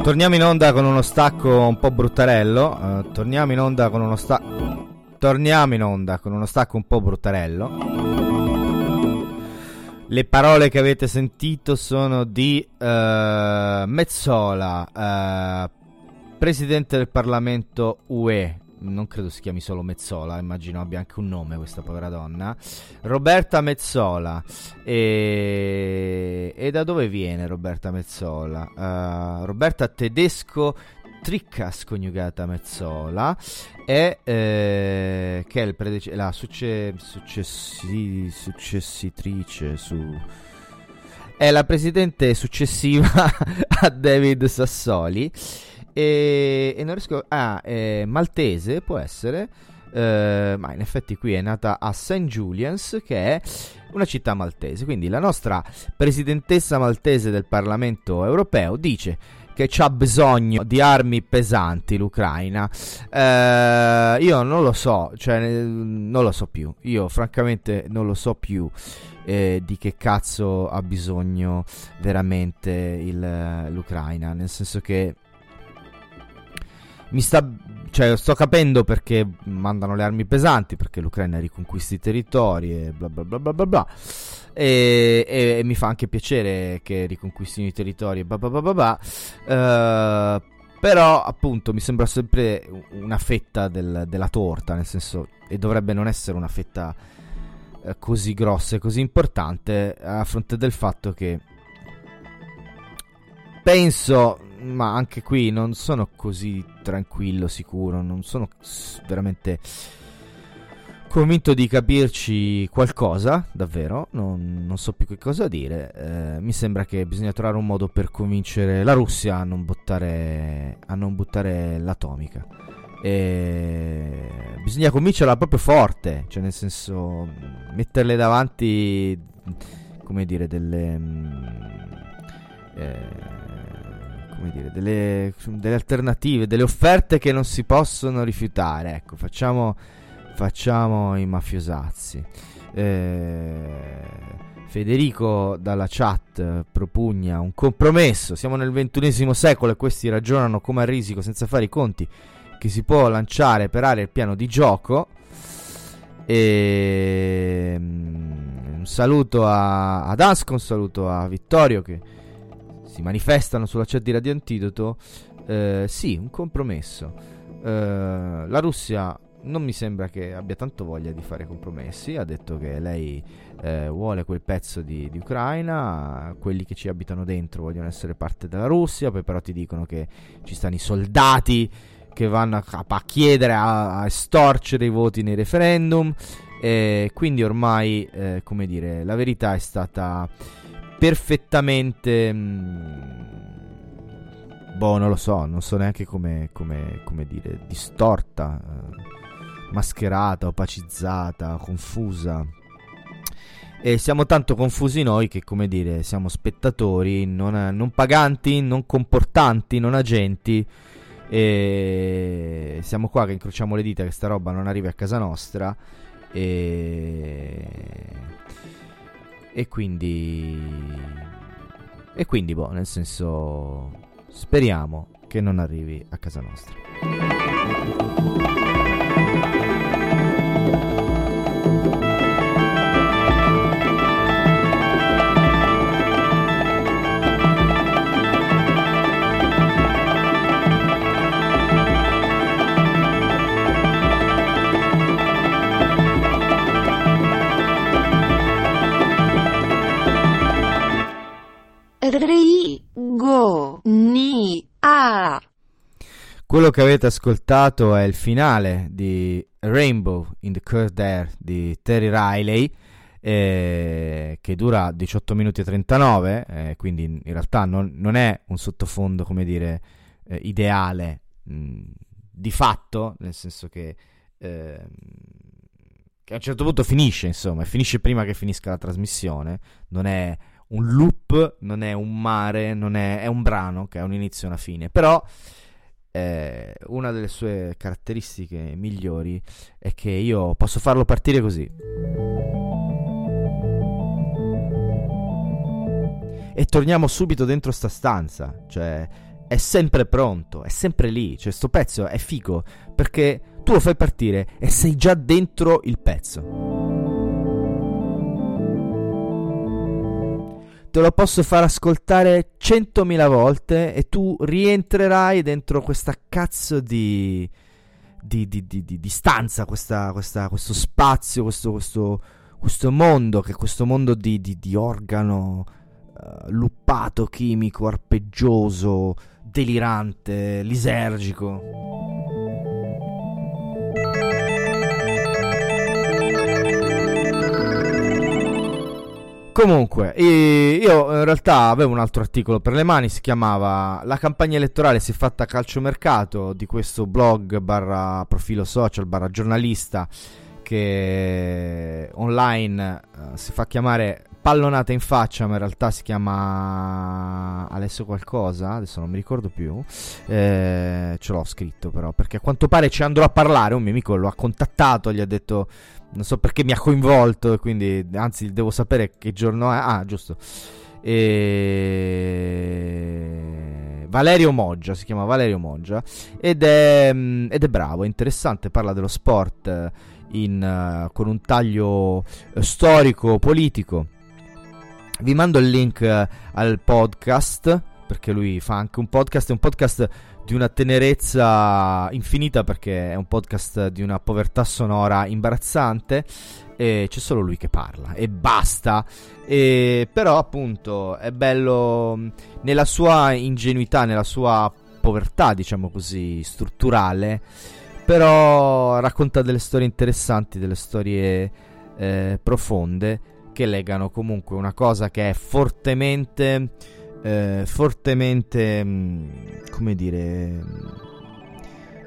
Torniamo in onda con uno stacco un po' bruttarello. eh, torniamo in onda con uno stacco. Torniamo in onda con uno stacco un po' bruttarello. Le parole che avete sentito sono di eh, Mezzola, eh, presidente del Parlamento UE. Non credo si chiami solo Mezzola, immagino abbia anche un nome questa povera donna. Roberta Mezzola. E, e da dove viene Roberta Mezzola? Eh, Roberta Tedesco Triccas coniugata Mezzola è, eh, che è il predece- la succe- successi- successitrice su è la presidente successiva [laughs] a David Sassoli e, e non riesco ah è maltese può essere eh, ma in effetti qui è nata a St. Julian's che è una città maltese quindi la nostra presidentessa maltese del Parlamento europeo dice che c'ha bisogno di armi pesanti l'Ucraina. Eh, io non lo so, cioè eh, non lo so più. Io francamente non lo so più eh, di che cazzo ha bisogno veramente il- l'Ucraina, nel senso che mi sta cioè sto capendo perché mandano le armi pesanti perché l'Ucraina riconquisti i territori e bla bla bla bla bla bla. E, e- e mi fa anche piacere che riconquistino i territori e bla bla bla bla bla. Eh, però appunto mi sembra sempre una fetta del- della torta nel senso e dovrebbe non essere una fetta eh, così grossa e così importante a fronte del fatto che penso, ma anche qui non sono così tranquillo, sicuro, non sono veramente convinto di capirci qualcosa, davvero, non, non so più che cosa dire. Eh, mi sembra che bisogna trovare un modo per convincere la Russia a non buttare, a non buttare l'atomica. E bisogna convincerla proprio forte, cioè nel senso metterle davanti, come dire, delle... mm, eh, come dire, delle, delle alternative, delle offerte che non si possono rifiutare. Ecco, facciamo, facciamo i mafiosazzi. Eh, Federico dalla chat propugna un compromesso. Siamo nel ventunesimo secolo e questi ragionano come a risico senza fare i conti che si può lanciare per aria il piano di gioco. E mm, un saluto a, ad Asco, un saluto a Vittorio che si manifestano sulla chat di Radio Antidoto. Eh, sì, un compromesso. Eh, la Russia non mi sembra che abbia tanto voglia di fare compromessi. Ha detto che lei eh, vuole quel pezzo di, di Ucraina. Quelli che ci abitano dentro vogliono essere parte della Russia. Poi, però, ti dicono che ci stanno i soldati che vanno a, a chiedere, a, a estorcere i voti nei referendum. E quindi, ormai, eh, come dire, la verità è stata perfettamente. mh, boh, non lo so, non so neanche come, come, come dire, distorta, eh, mascherata, opacizzata, confusa. E siamo tanto confusi noi che, come dire, siamo spettatori, non, non paganti, non comportanti, non agenti. E siamo qua che incrociamo le dita che sta roba non arrivi a casa nostra. E, e quindi. E quindi, boh, nel senso. Speriamo che non arrivi a casa nostra. Quello che avete ascoltato è il finale di Rainbow in the Curved Air di Terry Riley, eh, che dura 18 minuti e 39, eh, quindi in realtà non, non è un sottofondo, come dire, eh, ideale mh, di fatto, nel senso che, ehm, che a un certo punto finisce, insomma, finisce prima che finisca la trasmissione, non è un loop, non è un mare, non è, è un brano che ha un inizio e una fine, però eh, una delle sue caratteristiche migliori è che io posso farlo partire così. E torniamo subito dentro sta stanza, cioè è sempre pronto, è sempre lì, cioè sto pezzo è figo perché tu lo fai partire e sei già dentro il pezzo. Te lo posso far ascoltare centomila volte e tu rientrerai dentro questa cazzo di, di, di, di, di- stanza, questa, questa- questo spazio, questo, questo, questo mondo, che è questo mondo di, organo eh, luppato, chimico, arpeggioso, delirante, lisergico. Comunque, io in realtà avevo un altro articolo per le mani, si chiamava La campagna elettorale si è fatta a calciomercato di questo blog barra profilo social barra giornalista che online eh, si fa chiamare Pallonata in faccia, ma in realtà si chiama Alessio qualcosa, adesso non mi ricordo più, eh, ce l'ho scritto però, perché a quanto pare ci andrò a parlare, un mio amico lo ha contattato, gli ha detto non so perché mi ha coinvolto, quindi anzi devo sapere che giorno è. Ah, giusto. E... Valerio Moggia, si chiama Valerio Moggia ed è, mm, ed è bravo, interessante, parla dello sport eh, in, eh, con un taglio eh, storico, politico. Vi mando il link al podcast perché lui fa anche un podcast, è un podcast di una tenerezza infinita perché è un podcast di una povertà sonora imbarazzante e c'è solo lui che parla e basta. E, però appunto è bello nella sua ingenuità, nella sua povertà, diciamo così, strutturale, però racconta delle storie interessanti, delle storie eh, profonde che legano comunque una cosa che è fortemente eh, fortemente mh, come dire mh,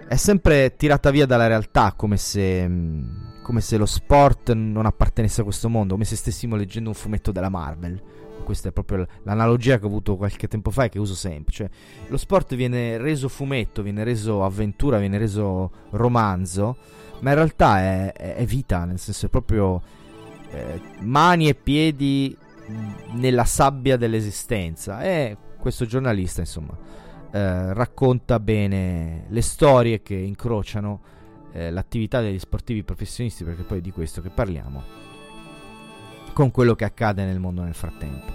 è sempre tirata via dalla realtà come se mh, come se lo sport non appartenesse a questo mondo come se stessimo leggendo un fumetto della Marvel. Questa è proprio l'analogia che ho avuto qualche tempo fa e che uso sempre cioè lo sport viene reso fumetto viene reso avventura viene reso romanzo ma in realtà è, è- vita nel senso è proprio eh, mani e piedi nella sabbia dell'esistenza. E questo giornalista insomma eh, racconta bene le storie che incrociano eh, l'attività degli sportivi professionisti perché poi è di questo che parliamo con quello che accade nel mondo nel frattempo.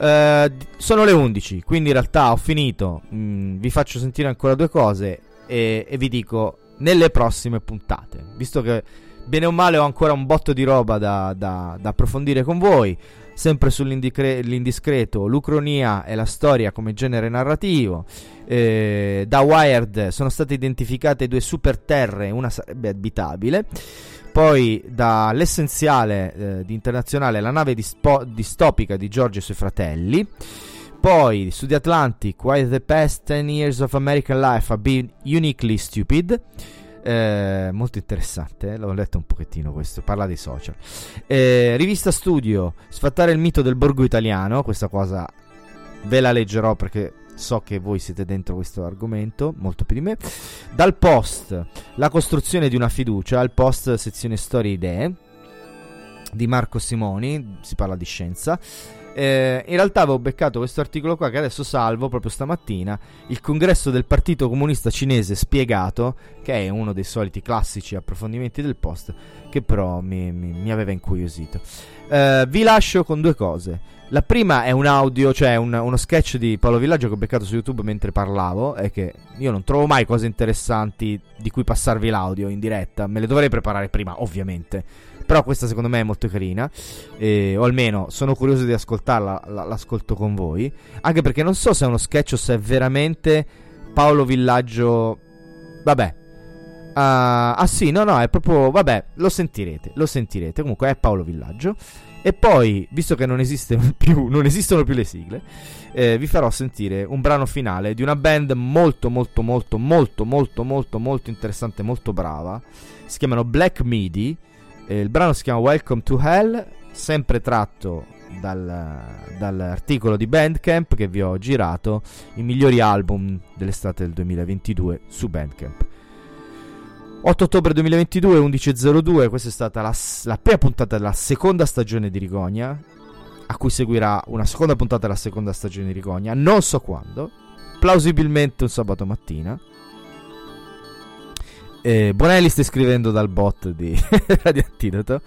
Eh, sono le 11 quindi in realtà ho finito. Mm, vi faccio sentire ancora due cose e, e vi dico nelle prossime puntate. Visto che bene o male ho ancora un botto di roba da, da- da approfondire con voi. Sempre sull'indiscreto, l'Ucronia e la storia come genere narrativo. Eh, da Wired sono state identificate due super terre, una sarebbe abitabile. Poi dall'essenziale eh, di internazionale la nave dispo- distopica di Giorgio e suoi fratelli. Poi su The Atlantic, Why the past 10 years of American life have been uniquely stupid. Eh, molto interessante, eh, l'ho letto un pochettino questo, parla dei social. Eh, rivista studio, sfattare il mito del borgo italiano, questa cosa ve la leggerò perché so che voi siete dentro questo argomento, molto più di me. Dal post, la costruzione di una fiducia, al post sezione storie e idee di Marco Simoni, si parla di scienza. Eh, in realtà avevo beccato questo articolo qua che adesso salvo proprio stamattina. Il congresso del Partito Comunista Cinese spiegato, che è uno dei soliti classici approfondimenti del post, che però mi, mi- mi aveva incuriosito. Eh, vi lascio con due cose. La prima è un audio, cioè un- uno sketch di Paolo Villaggio che ho beccato su YouTube mentre parlavo. E che io non trovo mai cose interessanti di cui passarvi l'audio in diretta. Me le dovrei preparare prima, ovviamente. Però questa secondo me è molto carina. eh, o almeno sono curioso di ascoltarla. la- l'ascolto con voi. Anche perché non so se è uno sketch o se è veramente Paolo Villaggio. Vabbè. Ah, ah sì, no, no, è proprio. Vabbè, lo sentirete. Lo sentirete. Comunque è Paolo Villaggio. E poi, visto che non, esiste [laughs] più, non esistono più le sigle, eh, vi farò sentire un brano finale di una band molto, molto, molto, molto, molto, molto, molto interessante, molto brava. Si chiamano Black Midi. Eh, il brano si chiama Welcome to Hell, sempre tratto dal- dall'articolo di Bandcamp che vi ho girato, i migliori album dell'estate del 2022 su Bandcamp. 8 ottobre 2022, 11.02, questa è stata la, la prima puntata della seconda stagione di Rigonia, a cui seguirà una seconda puntata della seconda stagione di Rigonia, non so quando, plausibilmente un sabato mattina. Eh, Bonelli sta scrivendo dal bot di [laughs] Radio Antidoto.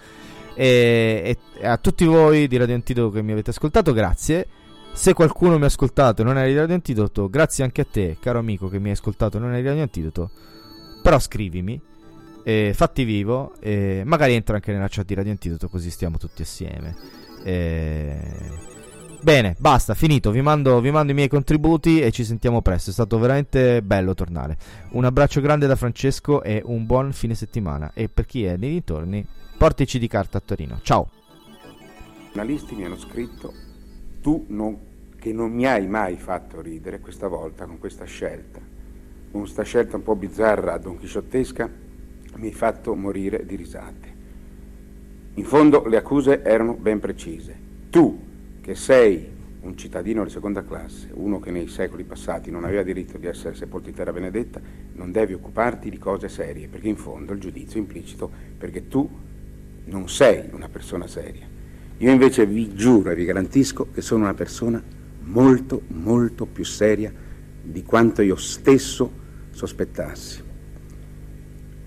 E, e a tutti voi di Radio Antidoto che mi avete ascoltato, grazie. Se qualcuno mi ha ascoltato e non è di Radio Antidoto, grazie anche a te, caro amico che mi hai ascoltato e non è di Radio Antidoto. Però scrivimi, eh, fatti vivo, e magari entra anche nella chat di Radio Antidoto così stiamo tutti assieme. Eh, Bene, basta, finito. Vi mando, vi mando i miei contributi e ci sentiamo presto. È stato veramente bello tornare. Un abbraccio grande da Francesco e un buon fine settimana. E per chi è nei dintorni, portici di carta a Torino. Ciao. giornalisti mi hanno scritto tu non- che non mi hai mai fatto ridere questa volta con questa scelta, con questa scelta un po' bizzarra, donchisciottesca, mi hai fatto morire di risate. In fondo le accuse erano ben precise. Tu, che sei un cittadino di seconda classe, uno che nei secoli passati non aveva diritto di essere sepolto in terra benedetta, non devi occuparti di cose serie, perché in fondo il giudizio è implicito, perché tu non sei una persona seria. Io invece vi giuro e vi garantisco che sono una persona molto, molto più seria di quanto io stesso sospettassi.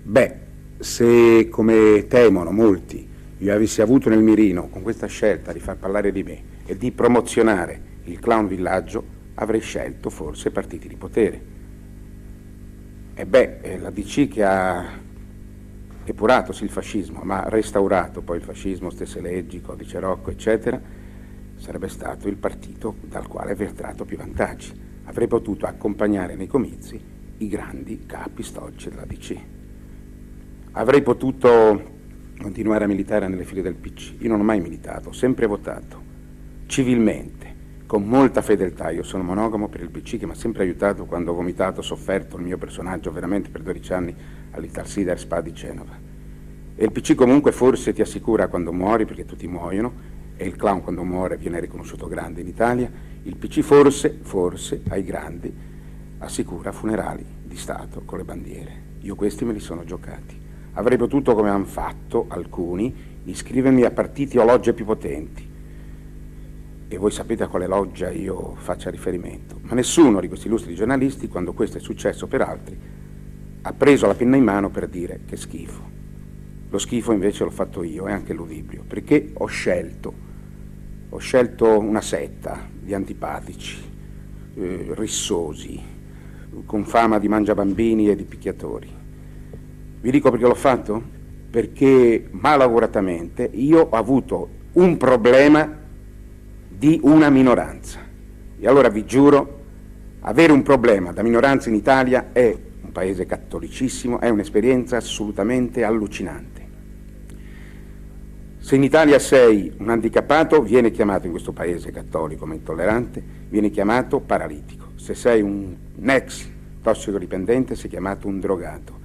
Beh, se come temono molti io avessi avuto nel mirino con questa scelta di far parlare di me e di promozionare il clown villaggio, avrei scelto forse partiti di potere. E beh, la DC che ha epurato il fascismo, ma restaurato poi il fascismo, stesse leggi, codice Rocco, eccetera, sarebbe stato il partito dal quale aver tratto più vantaggi. Avrei potuto accompagnare nei comizi i grandi capi storici della DC. Avrei potuto continuare a militare nelle file del PC. Io non ho mai militato, ho sempre votato, civilmente, con molta fedeltà. Io sono monogamo per il PC che mi ha sempre aiutato quando ho vomitato, sofferto il mio personaggio veramente per 12 anni all'Italsider Spa di Genova. E il PC comunque forse ti assicura quando muori, perché tutti muoiono, e il clown quando muore viene riconosciuto grande in Italia, il PC forse, forse, ai grandi assicura funerali di Stato con le bandiere. Io questi me li sono giocati. Avrei potuto, come hanno fatto alcuni, iscrivermi a partiti o logge più potenti. E voi sapete a quale loggia io faccia riferimento. Ma nessuno di questi illustri giornalisti, quando questo è successo per altri, ha preso la penna in mano per dire che schifo. Lo schifo invece l'ho fatto io e anche l'udibrio, perché ho scelto, ho scelto una setta di antipatici, eh, rissosi, con fama di mangiabambini e di picchiatori. Vi dico perché l'ho fatto? Perché malauguratamente io ho avuto un problema di una minoranza. E allora vi giuro, avere un problema da minoranza in Italia è un paese cattolicissimo, è un'esperienza assolutamente allucinante. Se in Italia sei un handicappato, viene chiamato in questo paese cattolico ma intollerante, viene chiamato paralitico. Se sei un ex tossicodipendente, sei chiamato un drogato.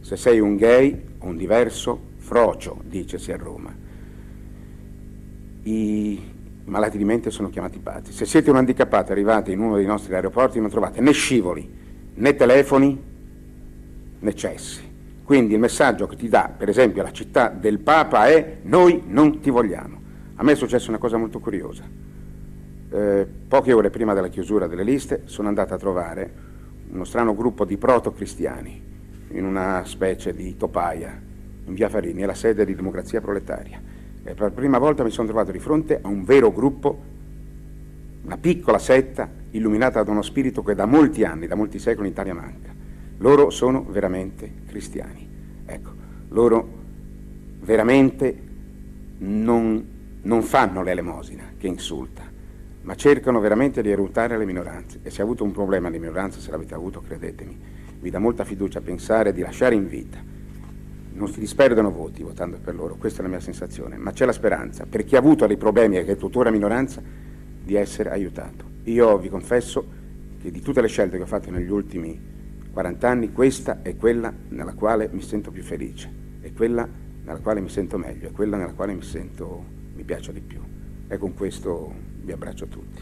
Se sei un gay o un diverso, frocio, dicesi a Roma. I malati di mente sono chiamati pazzi. Se siete un handicappato arrivate in uno dei nostri aeroporti non trovate né scivoli, né telefoni, né cessi. Quindi il messaggio che ti dà, per esempio, la città del Papa è noi non ti vogliamo. A me è successa una cosa molto curiosa. Eh, poche ore prima della chiusura delle liste sono andato a trovare uno strano gruppo di proto-cristiani in una specie di topaia in via Farini, è la sede di Democrazia Proletaria. E per la prima volta mi sono trovato di fronte a un vero gruppo, una piccola setta illuminata da uno spirito che da molti anni, da molti secoli in Italia manca. Loro sono veramente cristiani. Ecco, loro veramente non, non fanno l'elemosina che insulta, ma cercano veramente di aiutare le minoranze. E se ha avuto un problema di minoranza, se l'avete avuto, credetemi, vi dà molta fiducia pensare di lasciare in vita. Non si disperdono voti votando per loro, questa è la mia sensazione, ma c'è la speranza, per chi ha avuto dei problemi e che è tuttora minoranza, di essere aiutato. Io vi confesso che di tutte le scelte che ho fatto negli ultimi 40 anni, questa è quella nella quale mi sento più felice, è quella nella quale mi sento meglio, è quella nella quale mi sento, mi piace di più. E con questo vi abbraccio tutti,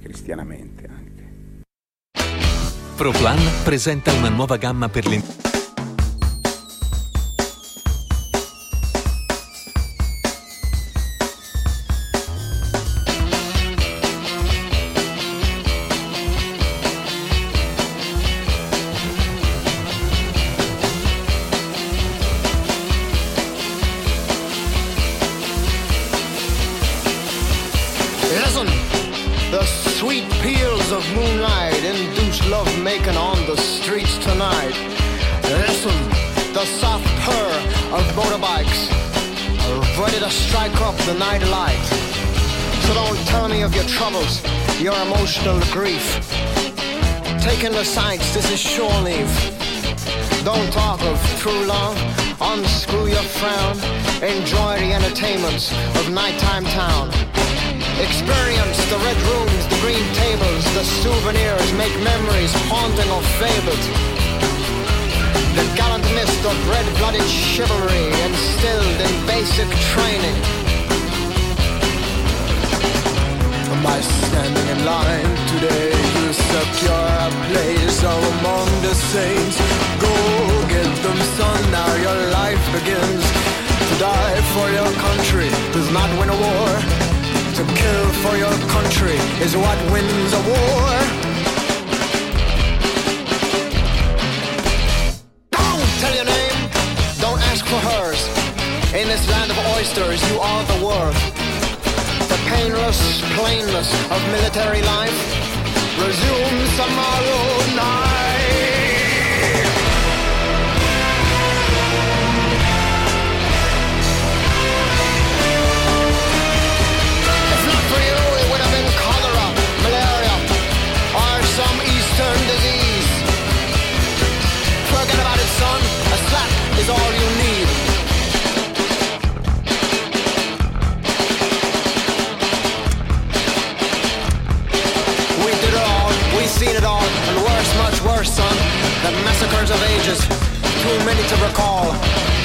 cristianamente anche. ProPlan presenta una nuova gamma per le... emotional grief. Taking the sights, this is shore leave. Don't talk of true love, unscrew your frown. Enjoy the entertainments of nighttime town. Experience the red rooms, the green tables, the souvenirs, make memories haunting or fabled. The gallant mist of red-blooded chivalry instilled in basic training. By standing in line today, you secure a place among the saints. Go get them, son, now your life begins. To die for your country does not win a war. To kill for your country is what wins a war. Don't tell your name, don't ask for hers. In this land of oysters, you are the world the painless plainness of military life resumes tomorrow night. If not for you, it would have been cholera, malaria, or some eastern disease. Forget about it, son. A slap is all you need. Son. The massacres of ages, too many to recall.